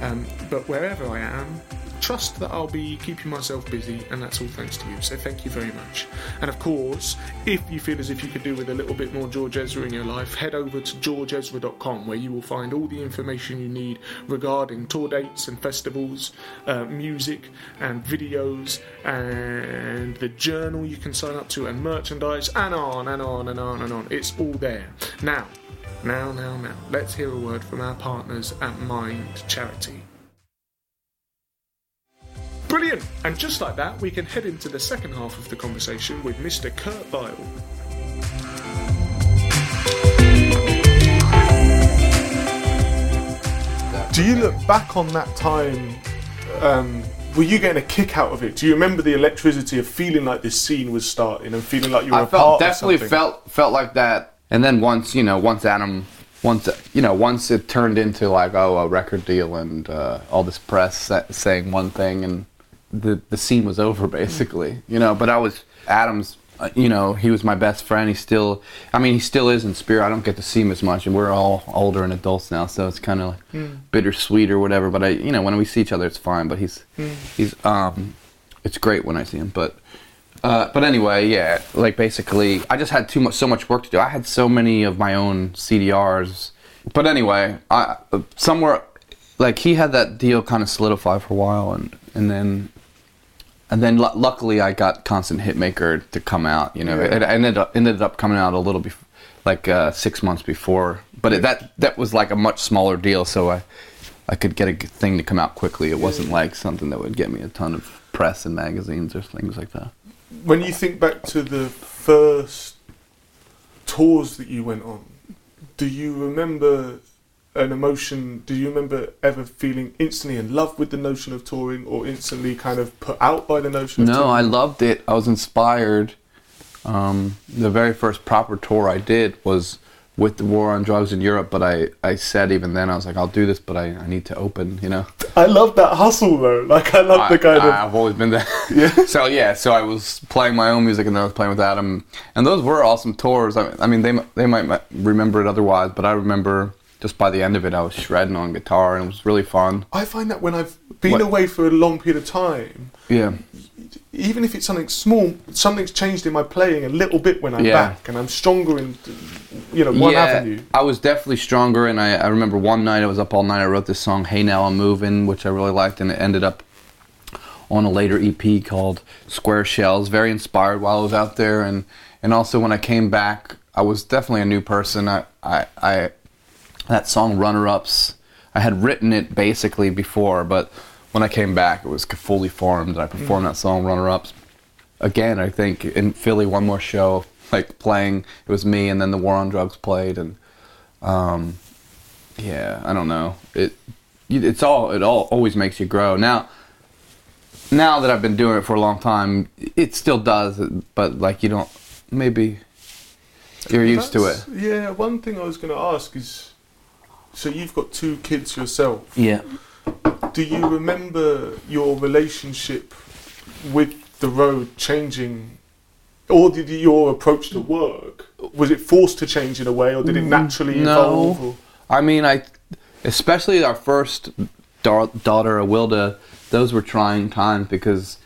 Um, but wherever I am, trust that I'll be keeping myself busy, and that's all thanks to you. So thank you very much. And of course, if you feel as if you could do with a little bit more George Ezra in your life, head over to georgeezra.com where you will find all the information you need regarding tour dates and festivals, uh, music and videos, and the journal you can sign up to, and merchandise, and on and on and on and on. It's all there. Now, now, now, now, let's hear a word from our partners at Mind Charity. Brilliant! And just like that, we can head into the second half of the conversation with Mr. Kurt Vile. Do you look back on that time? Um, were you getting a kick out of it? Do you remember the electricity of feeling like this scene was starting and feeling like you were I a felt part definitely of something? felt felt like that. And then once you know, once Adam, once you know, once it turned into like oh a record deal and uh, all this press saying one thing and the the scene was over basically. You know, but I was Adam's. uh, You know, he was my best friend. He still, I mean, he still is in spirit. I don't get to see him as much, and we're all older and adults now, so it's kind of like bittersweet or whatever. But I, you know, when we see each other, it's fine. But he's, he's, um, it's great when I see him. But uh, but anyway, yeah, like basically, I just had too much, so much work to do. I had so many of my own CDRs. But anyway, I somewhere, like he had that deal kind of solidified for a while, and and then, and then lu- luckily I got Constant Hitmaker to come out. You know, Yeah. it ended up ended up coming out a little before, like uh, six months before. But it, that that was like a much smaller deal, so I I could get a thing to come out quickly. It wasn't like something that would get me a ton of press and magazines or things like that. when you think back to the first tours that you went on, do you remember an emotion? Do you remember ever feeling instantly in love with the notion of touring, or instantly kind of put out by the notion of No? I loved it. I was inspired. Um, the very first proper tour I did was with the war on drugs in Europe, but I, I said even then I was like, I'll do this, but I, I need to open, you know. I love that hustle though. Like I love the kind I, of I've always been there. Yeah. So yeah, so I was playing my own music and then I was playing with Adam, and those were awesome tours. I, I mean, they they might remember it otherwise, but I remember just by the end of it, I was shredding on guitar and it was really fun. I find that when I've been What? away for a long period of time, Yeah. even if it's something small, something's changed in my playing a little bit when I'm Yeah. back, and I'm stronger in, you know, one avenue. I was definitely stronger, and I, I remember one night I was up all night. I wrote this song, "Hey Now I'm Moving," which I really liked, and it ended up on a later EP called "Square Shells." Very inspired while I was out there, and and also when I came back, I was definitely a new person. I I, I that song "Runner Ups," I had written it basically before, but when I came back, it was fully formed. I performed that song "Runner Ups." again, I think in Philly, one more show, like playing. It was me, and then the War on Drugs played, and um, yeah, I don't know. It it's all it all always makes you grow. Now, now that I've been doing it for a long time, it still does, but like you don't maybe you're used to it. Yeah, one thing I was going to ask is so you've got two kids yourself. Yeah. Do you remember your relationship with the road changing or did your approach to work was it forced to change in a way, or did it naturally evolve? No, or- I mean, I, especially our first da- daughter, Wilda, those were trying times because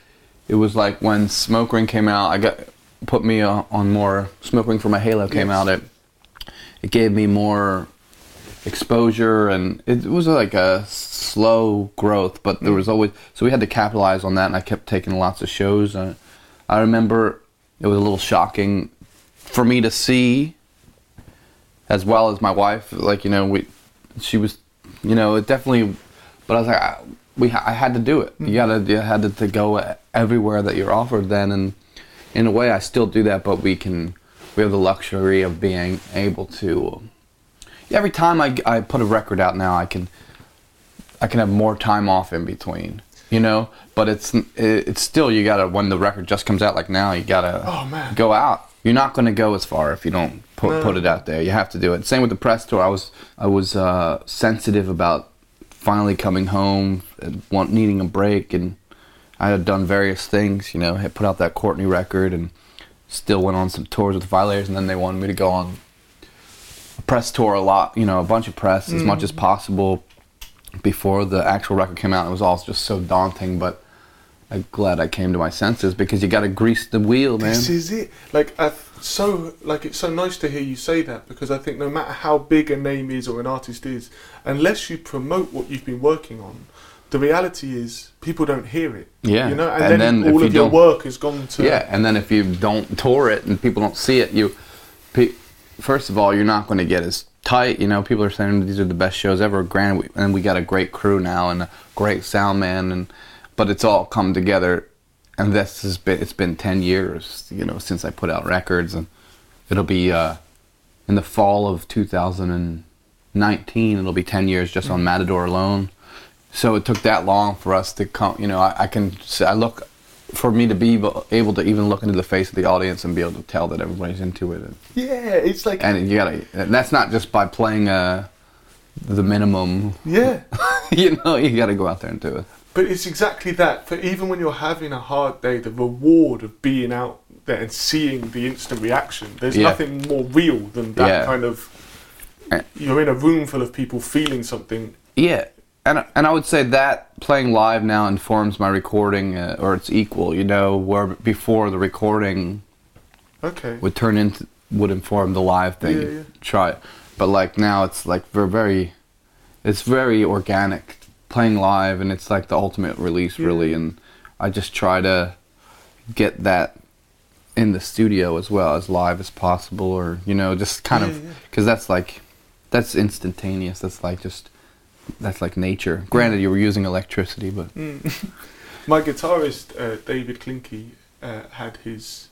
it was like when Smoke Ring came out. I got put me uh, on more Smoke Ring for my Halo came Yes. out. It it gave me more exposure and it was like a slow growth but there mm. was always so we had to capitalize on that and i kept taking lots of shows and i remember it was a little shocking for me to see as well as my wife like you know we she was you know it definitely but i was like I, we ha- i had to do it. You mm-hmm. gotta you had to, to go everywhere that you're offered then and in a way i still do that but we can we have the luxury of being able to every time I, I put a record out now i can i can have more time off in between you know? But it's it's still you gotta when the record just comes out like now you gotta Oh, man. go out. You're not gonna go as far if you don't put, No. put it out there. You have to do it. Same with the press tour. I was i was uh, sensitive about finally coming home and want, needing a break and i had done various things you know had put out that courtney record and still went on some tours with the violators and then they wanted me to go on press tour a lot, you know, a bunch of press as much as mm. possible before the actual record came out. It was all just so daunting, but I'm glad I came to my senses because you got to grease the wheel, man. This is it. Like I so like it's so nice to hear you say that because I think no matter how big a name is or an artist is, unless you promote what you've been working on, the reality is people don't hear it. Yeah, You know, and, and then, then all you of your work has gone to yeah, and then if you don't tour it and people don't see it, you, pe- first of all, you're not going to get as tight. You know, people are saying these are the best shows ever. Granted, we, and we got a great crew now and a great sound man, and but it's all come together. And this has been it's been ten years, you know, since I put out records, and it'll be uh, in the fall of 2019. It'll be ten years just on Matador alone. So it took that long for us to come. You know, I, I can I look for me to be able, able to even look into the face of the audience and be able to tell that everybody's into it. And, Yeah, it's like and you gotta. And that's not just by playing uh, the minimum. yeah. you know, you gotta go out there and do it. But it's exactly that. For even when you're having a hard day, the reward of being out there and seeing the instant reaction, there's Yeah. nothing more real than that Yeah. kind of. You're in a room full of people feeling something. Yeah, and and I would say that playing live now informs my recording, uh, or it's equal. You know, where before the recording Okay. would turn into would inform the live thing. Yeah, yeah. Try it, but like now it's like we're very, it's very organic playing live, and it's like the ultimate release, Yeah. really. And I just try to get that in the studio as well as live as possible, or you know, just kind of because that's like that's instantaneous. That's like just that's like nature. Granted, you were using electricity, but My guitarist uh, David Klinke uh, had his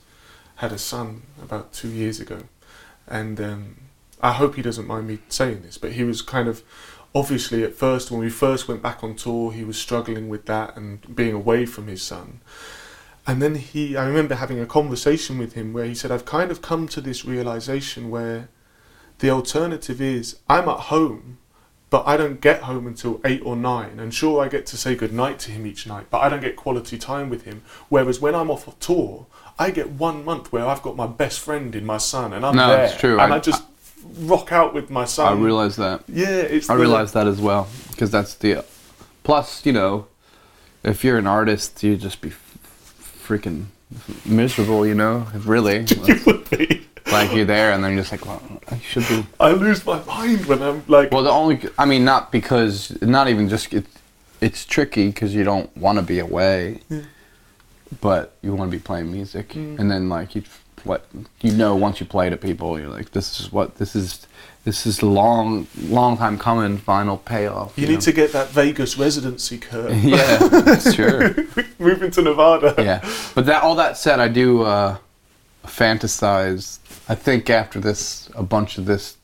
had a son about two years ago, and um, I hope he doesn't mind me saying this, but he was kind of obviously at first when we first went back on tour, he was struggling with that and being away from his son. And then he, I remember having a conversation with him where he said, I've kind of come to this realization where the alternative is I'm at home, but I don't get home until eight or nine. And sure, I get to say goodnight to him each night, but I don't get quality time with him. Whereas when I'm off a tour, I get one month where I've got my best friend in my son, and I'm No, there, it's true. and I- I, just rock out with my son. I realize that. yeah, it's. I the- realize that as well because that's the. Plus, you know, if you're an artist, you'd just be freaking miserable. You know, really. You would be. Like you're there, and then you're just like, well, I should be. I lose my mind when I'm like. Well, the only, I mean, not because, not even just, it, it's tricky because you don't want to be away, Yeah. but you want to be playing music, Mm. and then like you, what you know, once you play to people, you're like, this is what this is. This is long, long time coming. Final payoff. you need to get that Vegas residency curve. yeah, that's sure. Moving to Nevada. Yeah, but that all that said, I do uh, fantasize. I think after this, a bunch of this,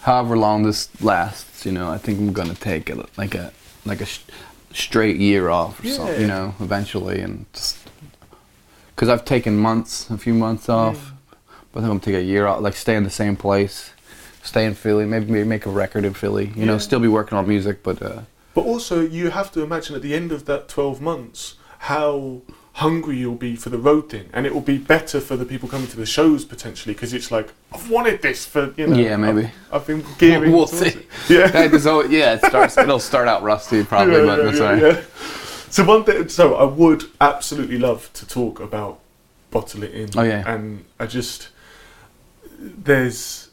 however long this lasts, you know, I think I'm gonna take it like a like a sh- straight year off or something, you know, eventually, and just because I've taken months, a few months off, but I think I'm gonna take a year off, like stay in the same place, stay in Philly, maybe, maybe make a record in Philly, you know, still be working on music, but uh, But also, you have to imagine at the end of that 12 months how hungry you'll be for the road thing, and it will be better for the people coming to the shows potentially because it's like I've wanted this for you know. Yeah, maybe. I've, I've been gearing. We'll see. it. Yeah. That is al- yeah, it starts. It'll start out rusty probably, Yeah, but yeah, that's yeah, yeah. So one thing, so I would absolutely love to talk about bottle it in. Oh, yeah. And I just there's,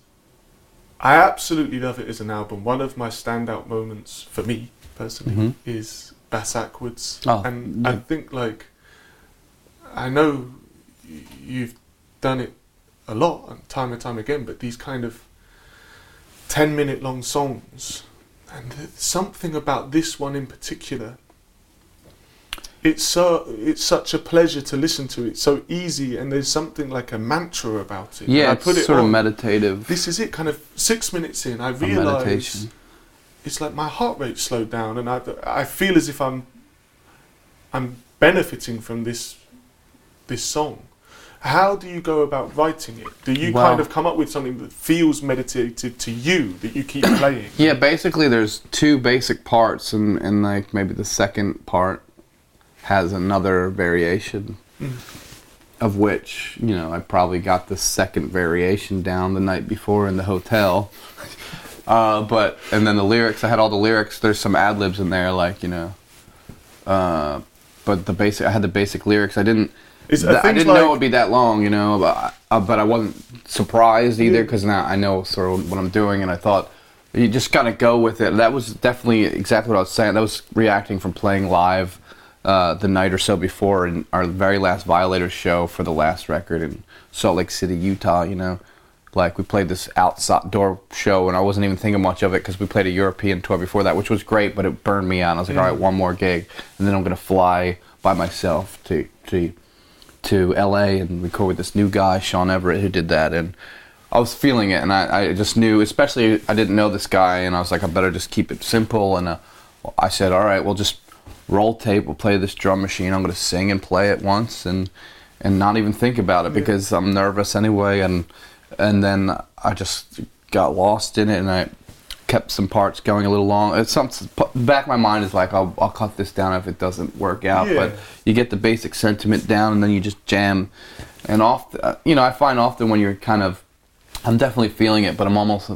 I absolutely love it as an album. One of my standout moments for me personally Mhm. is Bass Ackwards, Oh, and yeah. I think like, I know you've done it a lot, and time and time again, but these kind of ten minute long songs and something about this one in particular it's so it's such a pleasure to listen to it's so easy and there's something like a mantra about it Yeah, I it's put it sort on. of meditative. this is it kind of six minutes in I realize it's like my heart rate slowed down and i i feel as if i'm i'm benefiting from this this song how do you go about writing it do you Well- kind of come up with something that feels meditative to you that you keep playing Yeah, basically, there's two basic parts, and and like maybe the second part has another variation, Mm. of which you know I probably got the second variation down the night before in the hotel. Uh, but and then the lyrics, I had all the lyrics. There's some ad libs in there, like you know. Uh, but the basic, I had the basic lyrics. I didn't. Th- I didn't know it would be that long, you know. But I, uh, but I wasn't surprised either because now I know sort of what I'm doing, and I thought you just gotta go with it. That was definitely exactly what I was saying. That was reacting from playing live uh, the night or so before in our very last Violators show for the last record in Salt Lake City, Utah. You know, like we played this outside door show, and I wasn't even thinking much of it because we played a European tour before that, which was great, but it burned me out. I was like, all right, one more gig, and then I'm gonna fly by myself to to to LA and record with this new guy, Shawn Everett, who did that. And I was feeling it, and I, I just knew, especially I didn't know this guy, and I was like, I better just keep it simple. And uh, I said, all right, we'll just roll tape. We'll play this drum machine. I'm going to sing and play it once, and and not even think about it because I'm nervous anyway. And and then I just got lost in it, and I kept some parts going a little long. It's some back of my mind is like I'll I'll cut this down if it doesn't work out. Yeah. But you get the basic sentiment down, and then you just jam. And off, uh, you know, I find often when you're kind of, I'm definitely feeling it, but I'm almost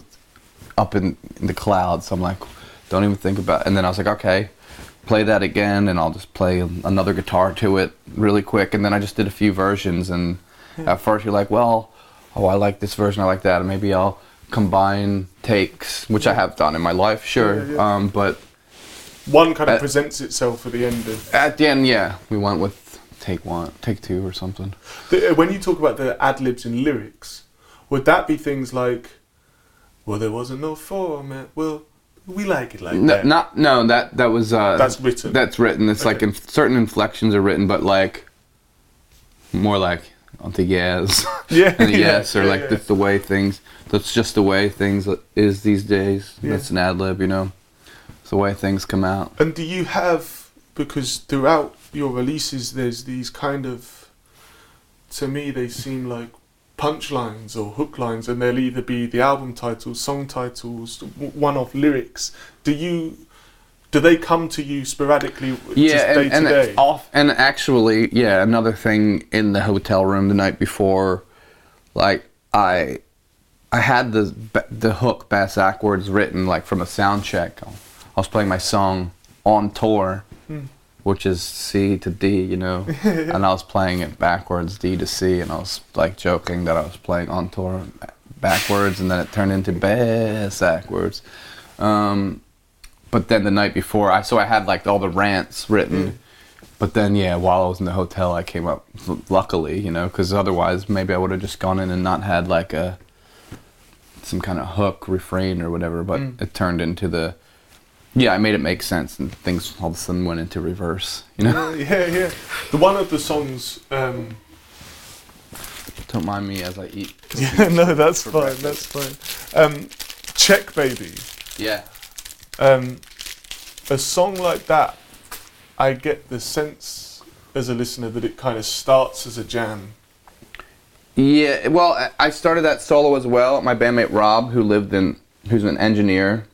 up in, in the clouds. So I'm like, don't even think about. It. And then I was like, okay, play that again, and I'll just play another guitar to it really quick. And then I just did a few versions, and at first you're like, well, oh, I like this version, I like that, and maybe I'll combine takes, which I have done in my life, sure. Yeah, yeah. Um, but one kind of Uh, presents itself at the end of at the end, yeah, we went with take one, take two, or something. the, uh, when you talk about the ad libs and lyrics would that be things like well there wasn't no format well we like it like No, that not no. That that was uh, That's written. That's written. It's like in, certain inflections are written, but like more like the yes, Yeah, and the yeah, yes, or yeah, like yeah. that's the way things. That's just the way things is these days. Yeah. That's an ad lib, you know. It's the way things come out. and do you have because throughout your releases there's these kind of to me they seem like punchlines or hook lines and they'll either be the album titles song titles one-off lyrics do you do they come to you sporadically just yeah, day and, to and day off and actually, yeah, another thing in the hotel room the night before, like I, I had the the hook bass backwards written like from a sound check. I was playing my song on tour, Hmm. which is C to D, you know, and I was playing it backwards, D to C, and I was like joking that I was playing on tour backwards, and then it turned into bass backwards. Um, but then the night before, I so I had like all the rants written. Mm. But then, yeah, while I was in the hotel, I came up. Luckily, you know, because otherwise, maybe I would have just gone in and not had like a some kind of hook refrain or whatever. But Mm. it turned into the yeah, I made it make sense, and things all of a sudden went into reverse. You know, yeah yeah yeah the one of the songs um don't mind me as I eat. Yeah, no, that's fine. That's fine. Um, Check Baby. Yeah, Um, a song like that, I get the sense as a listener that it kind of starts as a jam. Yeah, well, I- started that solo as well. My bandmate Rob, who lived in, who's an engineer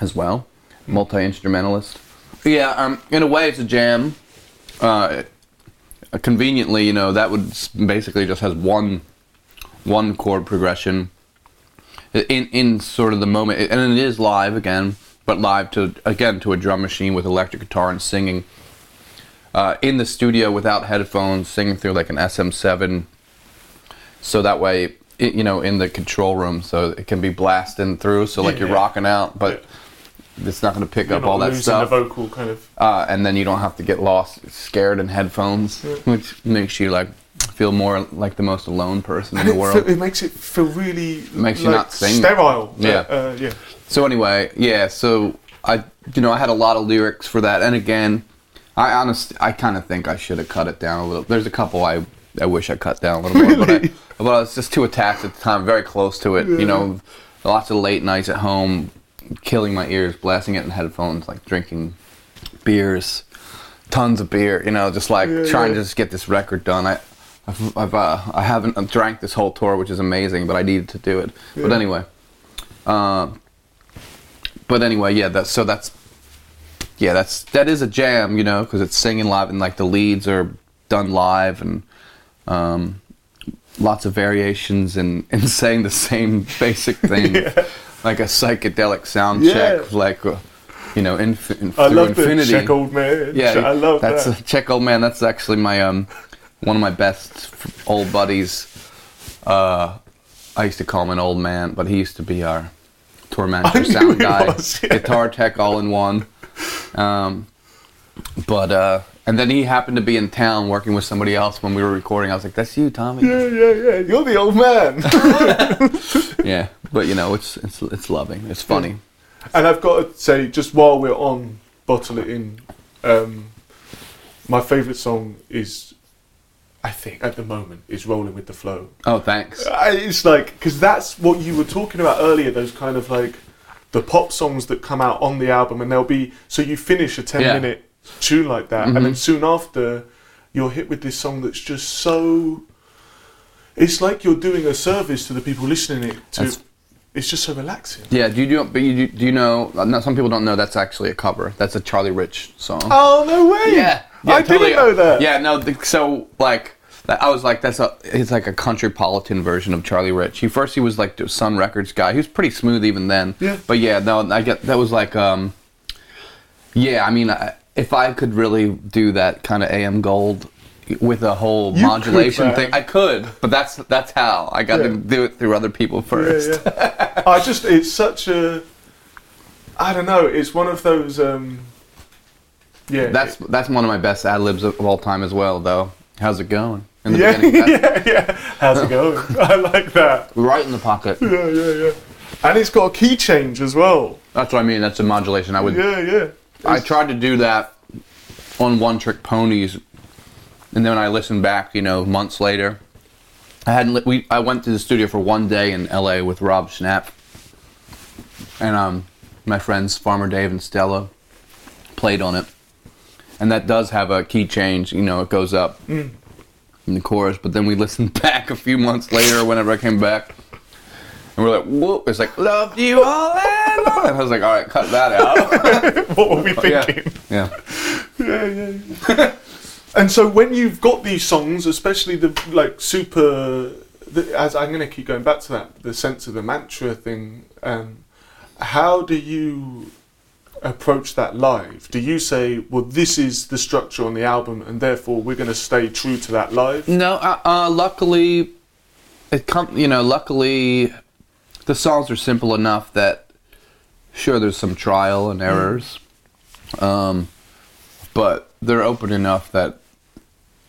as well, multi instrumentalist. Yeah, um, in a way, it's a jam. Uh, conveniently, you know, that would basically just has one one chord progression in in sort of the moment, and it is live again, but live to again to a drum machine with electric guitar and singing uh, in the studio without headphones, singing through like an SM7, so that way. It, you know, in the control room, so it can be blasting through. So like Yeah, you're yeah. rocking out, but it's not going to pick You're up all that stuff the vocal kind of. uh, and then you don't have to get lost scared in headphones which makes you like feel more like the most alone person in And the it, world fe- it makes it feel really Makes you like, not sing. sterile. Yeah. uh, yeah. So anyway yeah so i you know i had a lot of lyrics for that. And again i honestly i kind of think i should have cut it down a little there's a couple i i wish i cut down a little more but I, but I was just too attached at the time very close to it you know lots of late nights at home killing my ears blasting it in headphones like drinking beers tons of beer you know just like Yeah, trying yeah. to just get this record done. I I've, I've uh, I haven't drank this whole tour, which is amazing, but I needed to do it. But anyway, uh, but anyway, yeah. That's so that's yeah. That's that is a jam, you know, because it's singing live and like the leads are done live and um, lots of variations and and saying the same basic thing, like a psychedelic sound Yeah. check, like uh, you know, inf- in, I love infinity. check old man. Yeah, I love that's that. A, check old man. That's actually my um one of my best old buddies. Uh, I used to call him an old man, but he used to be our tour I manager, knew sound guy, was, yeah. guitar tech, all in one. Um, but uh, and then he happened to be in town working with somebody else when we were recording. I was like, "That's you, Tommy." yeah, yeah, yeah. You're the old man. Yeah, but you know, it's it's it's loving. It's funny. and I've got to say, just while we're on Bottle It In, um, my favourite song is, I think at the moment, is Rolling with the Flow. Oh, thanks. I, it's like because that's what you were talking about earlier. Those kind of like the pop songs that come out on the album, and they'll be so you finish a ten Yeah. minute tune like that, and Mhm. then soon after you're hit with this song that's just so. It's like you're doing a service to the people listening it to. That's- It's just so relaxing. Yeah, do you do? But you do you know? Some people don't know that's actually a cover. That's a Charlie Rich song. Oh no way! Yeah, I didn't know that. Yeah, no. The, so like, I was like, that's a. It's like a country countrypolitan version of Charlie Rich. He first he was like the Sun Records guy. He was pretty smooth even then. Yeah. But yeah, no, I get that was like, um, yeah. I mean, I, if I could really do that kind of AM Gold with a whole You modulation thing, I could. But that's that's how I got Yeah. to do it through other people first. Yeah, yeah. I just it's such a I don't know, it's one of those um yeah. That's that's one of my best ad libs of all time as well, though. How's it going? In the yeah, beginning, yeah, yeah. How's it going? I like that. right in the pocket. Yeah, yeah, yeah. And it's got a key change as well. That's what I mean. That's a modulation. I would. Yeah, yeah. I tried to do that on One Trick Ponies, and then when I listened back, you know, months later, I hadn't. Li- we I went to the studio for one day in L.A. with Rob Schnapf, and um, my friends Farmer Dave and Stella played on it, and that does have a key change. You know, it goes up in the chorus, but then we listened back a few months later, whenever I came back. And we're like, whoop! It's like, loved you all and all. And I was like, all right, cut that out. what were we yeah, thinking? yeah. Yeah, yeah. yeah. and so when you've got these songs, especially the like super, the, as I'm going to keep going back to that, the sense of the mantra thing. Um, how do you approach that live? Do you say, well, this is the structure on the album, and therefore we're going to stay true to that live? No, uh, uh, luckily, it come. You know, luckily, the songs are simple enough that, sure, there's some trial and errors, um, but they're open enough that,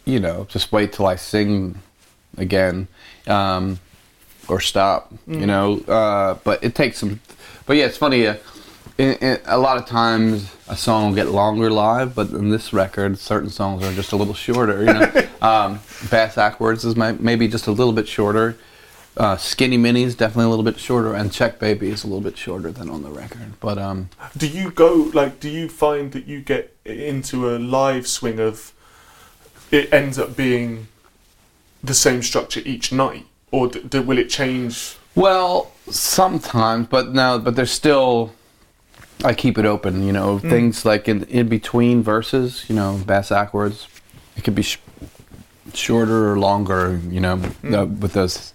you know, just wait till I sing again, um, or stop. You know, uh, but it takes some. But yeah, it's funny. Uh, in, in, a lot of times a song will get longer live, but in this record, certain songs are just a little shorter. You know, um, Bass Backwards is my, maybe just a little bit shorter. Uh, Skinny Mini is definitely a little bit shorter, and Check Baby is a little bit shorter than on the record. But um, Do you go like? Do you find that you get into a live swing of? It ends up being the same structure each night, or d- d- will it change? well, sometimes, but no, but there's still. I keep it open, you know. Things like in in between verses, you know, Bass Backwards. It could be sh- shorter or longer, you know, uh, with those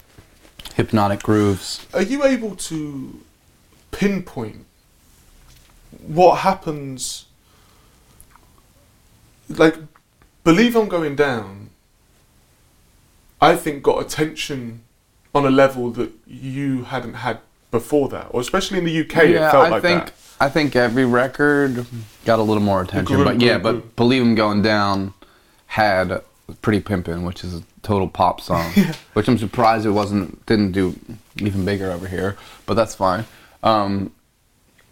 hypnotic grooves. Are you able to pinpoint what happens? Like, believe I'm going down. I think got attention on a level that you hadn't had before that, or especially in the UK, it felt I like think that. I think every record got a little more attention, but yeah, but believe I'm Going Down had Pretty Pimpin', which is a total pop song, which I'm surprised it wasn't didn't do even bigger over here, but that's fine. Um,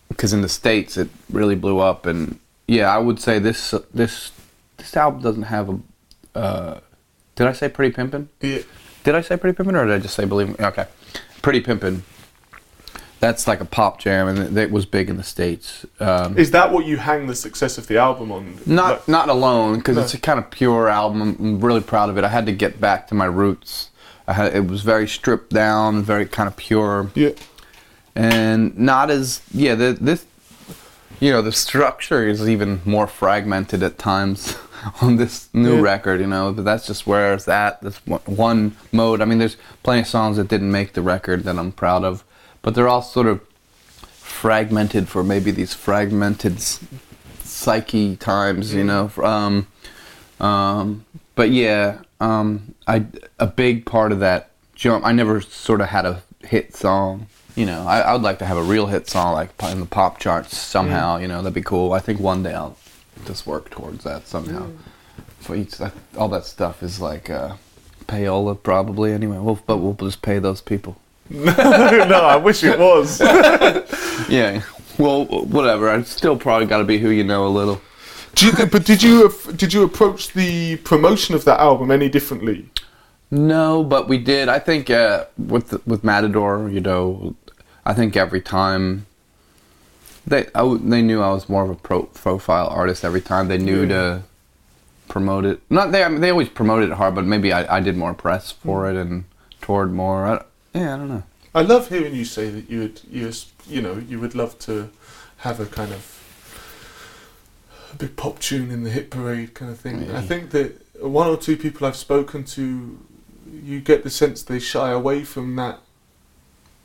because in the states it really blew up, and yeah, I would say this this this album doesn't have a. Uh, did I say Pretty Pimpin'? Yeah. Did I say Pretty Pimpin' or did I just say Believe Me? Okay. Pretty Pimpin'. That's like a pop jam, and it, was big in the states. Um, Is that what you hang the success of the album on? not Like- not alone, because No. it's a kind of pure album. I'm- really proud of it. I had to get back to my roots. I had, it was very stripped down, very kind of pure, yeah. and not as yeah. The, this, you know, the structure is even more fragmented at times on this new Yeah. record. You know, but that's just where it's at. This one- one mode. I mean, there's plenty of songs that didn't make the record that I'm proud of, but they're all sort of fragmented for maybe these fragmented psyche times. You know, um, um, but yeah, um, I a big part of that jump. I never sort of had a hit song. You know, I, I would like to have a real hit song like in the pop charts somehow. You know, that'd be cool. I think one day I'll just work towards that somehow. For each, all that stuff is like uh, payola probably. Anyway, we'll, but we'll just pay those people. no, I wish it was. Yeah. Well, whatever. I still probably got to be who you know a little. Do you, but did you did you approach the promotion of that album any differently? No, but we did. I think uh, with with Matador, you know, I think every time they I they knew I was more of a pro, profile artist. Every time they knew Yeah. to promote it. Not they. I mean, they always promoted it hard, but maybe I, I did more press for it and toured more. I, yeah, I don't know. I love hearing you say that you would you you know you would love to have a kind of a big pop tune in the hit parade kind of thing. Yeah. I think that one or two people I've spoken to, you get the sense they shy away from that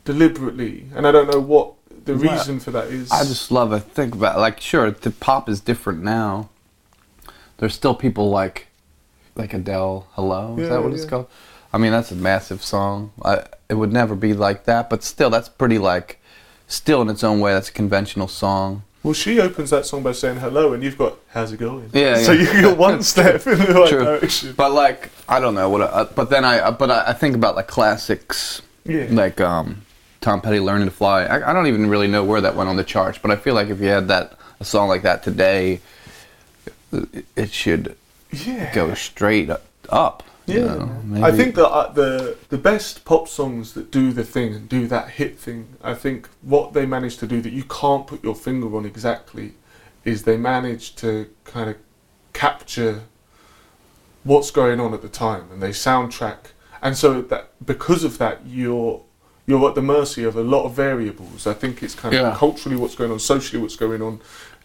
deliberately, and I don't know what the Well, reason for that is. I just love it. Think about like sure, the pop is different now. There's still people like like Adele. Hello, is Yeah, that what it's called? I mean, that's a massive song. I, it would never be like that, but still, that's pretty like still in its own way. That's a conventional song. well, she opens that song by saying hello, and you've got how's it going? Yeah, So yeah. you got one step in the right True. direction. But like, I don't know what. I, but then I, but I, I think about like classics, Yeah. like um, Tom Petty "Learning to Fly." I, I don't even really know where that went on the charts, but I feel like if you had that a song like that today, it, it should yeah. go straight up. You Yeah, know, I think that uh, the the best pop songs that do the thing and do that hit thing, I think what they manage to do that you can't put your finger on exactly, is they manage to kind of capture what's going on at the time and they soundtrack, and so that because of that you're you're at the mercy of a lot of variables. I think it's kind of Yeah. culturally what's going on, socially what's going on,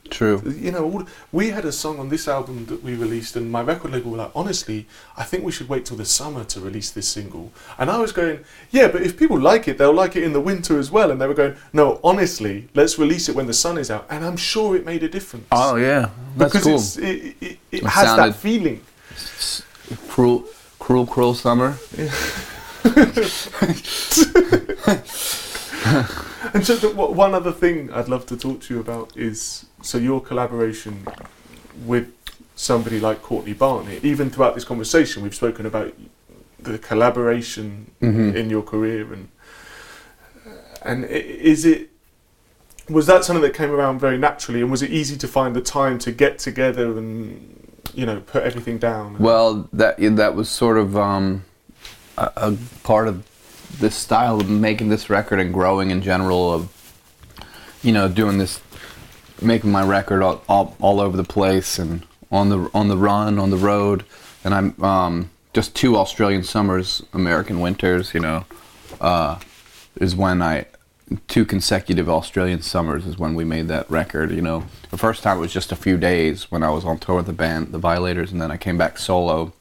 true. you know, all, we had a song on this album that we released, and my record label were like, honestly, I think we should wait till the summer to release this single. And I was going, yeah, but if people like it, they'll like it in the winter as well. And they were going, no, honestly, let's release it when the sun is out. And I'm sure it made a difference. Oh yeah, that's because cool. it's, it, it, it It has that feeling. Cruel, cruel, cruel summer. And so, the, one other thing I'd love to talk to you about is so your collaboration with somebody like Courtney Barnett. Even throughout this conversation, we've spoken about the collaboration Mhm. in your career, and and is it was that something that came around very naturally, and was it easy to find the time to get together and you know put everything down? Well, that that was sort of um, a, a part of this style of making this record and growing in general of you know doing this, making my record all, all, all over the place and on the on the run on the road, and I'm um, just two Australian summers, American winters. You know, uh, is when I two consecutive Australian summers is when we made that record. You know, the first time it was just a few days when I was on tour with the band, the Violators, and then I came back solo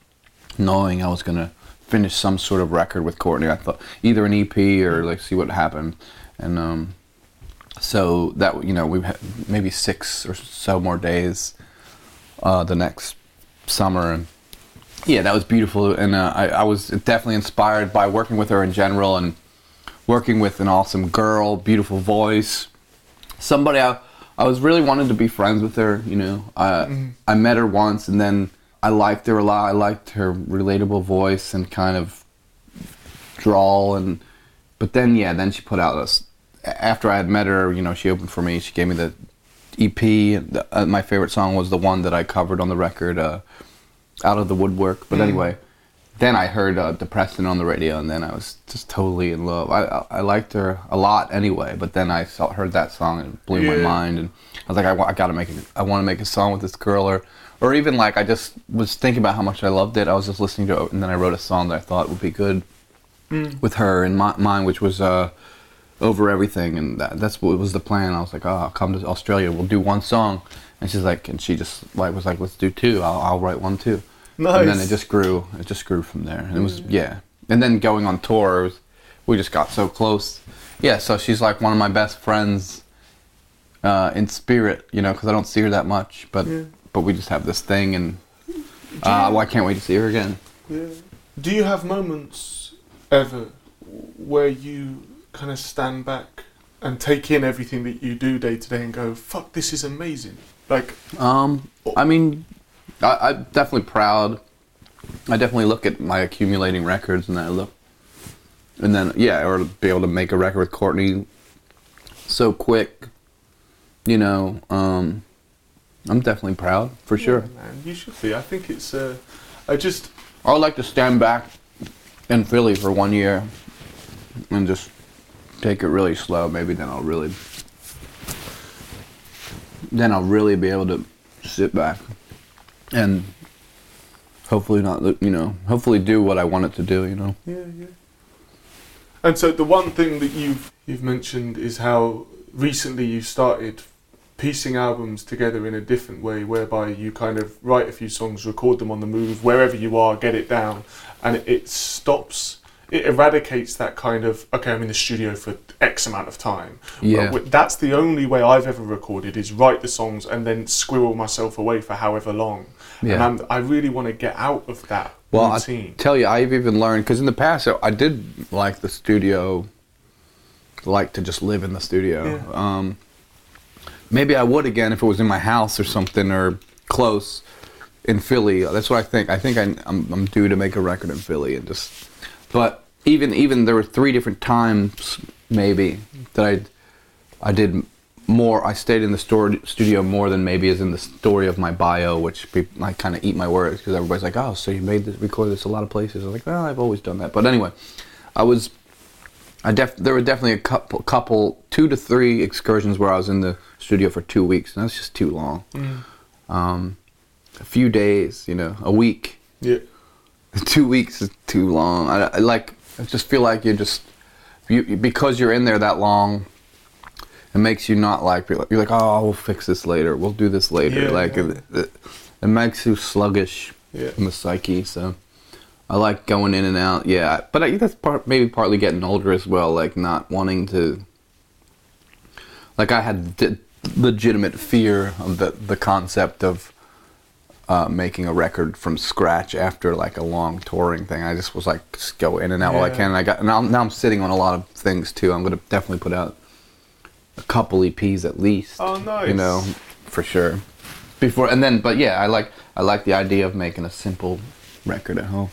knowing I was gonna finish some sort of record with Courtney. I thought either an EP or like see what happened, and um, so that you know we had maybe six or so more days uh, the next summer. And yeah that was beautiful. And uh, I, I was definitely inspired by working with her in general and working with an awesome girl beautiful voice somebody I, I was really wanting to be friends with her you know. I, I met her once and then I liked her a lot. I liked her relatable voice and kind of drawl and but then yeah then she put out a after I had met her you know she opened for me. She gave me the EP the, uh, my favorite song was the one that I covered on the record uh, out of the woodwork. But anyway then I heard uh, Depreston on the radio and then I was just totally in love. I, I, I liked her a lot anyway but then I saw, heard that song and it blew my mind and I was like I, wa- I gotta make it I want to make a song with this girl. Or or even like I just was thinking about how much I loved it I was just listening to it and then I wrote a song that I thought would be good with her and my, mine, which was uh, over everything, and that, that's what was the plan. I was like, oh, I'll come to Australia. We'll do one song, and she's like, and she just like was like, let's do two. I'll, I'll write one too. Nice. And then it just grew. It just grew from there. And it was yeah. And then going on tour, was, we just got so close. Yeah. So she's like one of my best friends uh, in spirit, you know, because I don't see her that much, but Yeah. But we just have this thing, and uh, well, I can't wait to see her again. Yeah. Do you have moments ever where you kind of stand back and take in everything that you do day to day and go, "Fuck, this is amazing"? Like, Um, I mean, I, I'm definitely proud. I definitely look at my accumulating records, and I look, and then yeah, or be able to make a record with Courtney so quick, you know. Um, I'm definitely proud for sure. yeah, man, you should be. I think it's. Uh, I just. I would like to stand back in Philly for one year and just take it really slow. Maybe then I'll really, then I'll really be able to sit back and hopefully not, you know, hopefully do what I want it to do. You know. Yeah, yeah. And so the one thing that you've you've mentioned is how recently you started piecing albums together in a different way, whereby you kind of write a few songs, record them on the move, wherever you are, get it down, and it, it stops. It eradicates that kind of okay, I'm in the studio for X amount of time. Yeah. But that's the only way I've ever recorded is write the songs and then squirrel myself away for however long. And Yeah. I'm, I really want to get out of that Well, routine. I tell you, I've even learned because in the past I- I did like the studio, like to just live in the studio. Yeah. Um, maybe I would again if it was in my house or something or close in Philly. That's what I think. I think I, I'm, I'm due to make a record in Philly and just. But even even there were three different times maybe that I I did more. I stayed in the stor- studio more than maybe is in the story of my bio, which peop I kind of eat my words because everybody's like, "Oh, so you made this, recorded this a lot of places." I was like, "Well, I've always done that." But anyway, I was. I def- there were definitely a couple, couple, two to three excursions where I was in the studio for two weeks, and that's just too long. Um, a few days, you know, a week, Yeah. two weeks is too long. I, I like. I just feel like you're just you because you're in there that long. It makes you not like you're like, you're like oh we'll fix this later. We'll do this later. Yeah, like yeah. It, it, it makes you sluggish Yeah. in the psyche. So I like going in and out. Yeah, but I, that's part maybe partly getting older as well. Like not wanting to. Like I had d- legitimate fear of the the concept of uh, making a record from scratch after like a long touring thing. I just was like, just go in and out while I can. And I got now. Now I'm sitting on a lot of things too. I'm gonna definitely put out a couple EPs at least. Oh, nice. You know, for sure. Before and then, but yeah, I like I like the idea of making a simple record at home.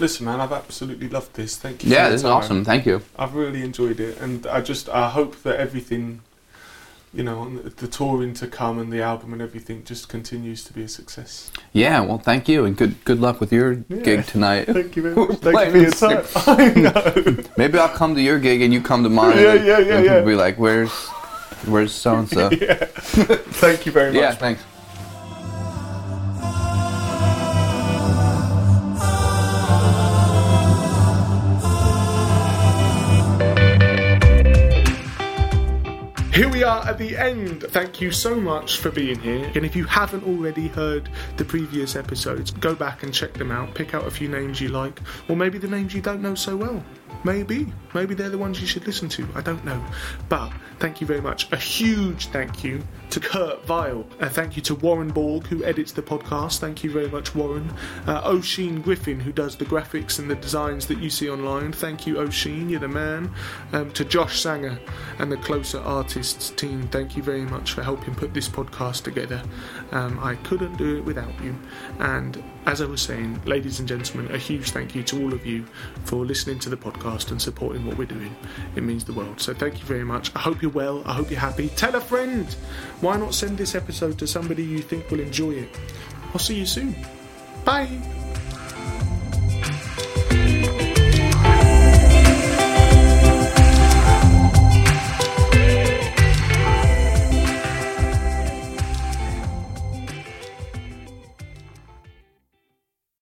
Listen, man, I've absolutely loved this. Thank you. Yeah, for your this is awesome. Thank you. I've really enjoyed it, and I just I hope that everything, you know, the, the touring to come and the album and everything just continues to be a success. Yeah, well, thank you, and good good luck with your Yeah. gig tonight. Thank you very much. Thank you for your time. I know. Maybe I'll come to your gig and you come to mine. Yeah, and- yeah, yeah, and yeah. Be like, where's where's so and so? yeah. Thank you very much. Yeah, thanks. Here we are at the end. Thank you so much for being here. And if you haven't already heard the previous episodes, go back and check them out. Pick out a few names you like, or maybe the names you don't know so well. Maybe. Maybe they're the ones you should listen to. I don't know. But thank you very much. A huge thank you to Kurt Vile. A thank you to Warren Borg, who edits the podcast. Thank you very much, Warren. Uh, O'Sheen Griffin, who does the graphics and the designs that you see online. Thank you, O'Sheen. You're the man. Um, to Josh Sanger and the Closer Artists team. Thank you very much for helping put this podcast together. Um, I couldn't do it without you. And as I was saying, ladies and gentlemen, a huge thank you to all of you for listening to the podcast and supporting what we're doing. It means the world. So thank you very much. I hope you're well. I hope you're happy. Tell a friend. Why not send this episode to somebody you think will enjoy it? I'll see you soon. Bye.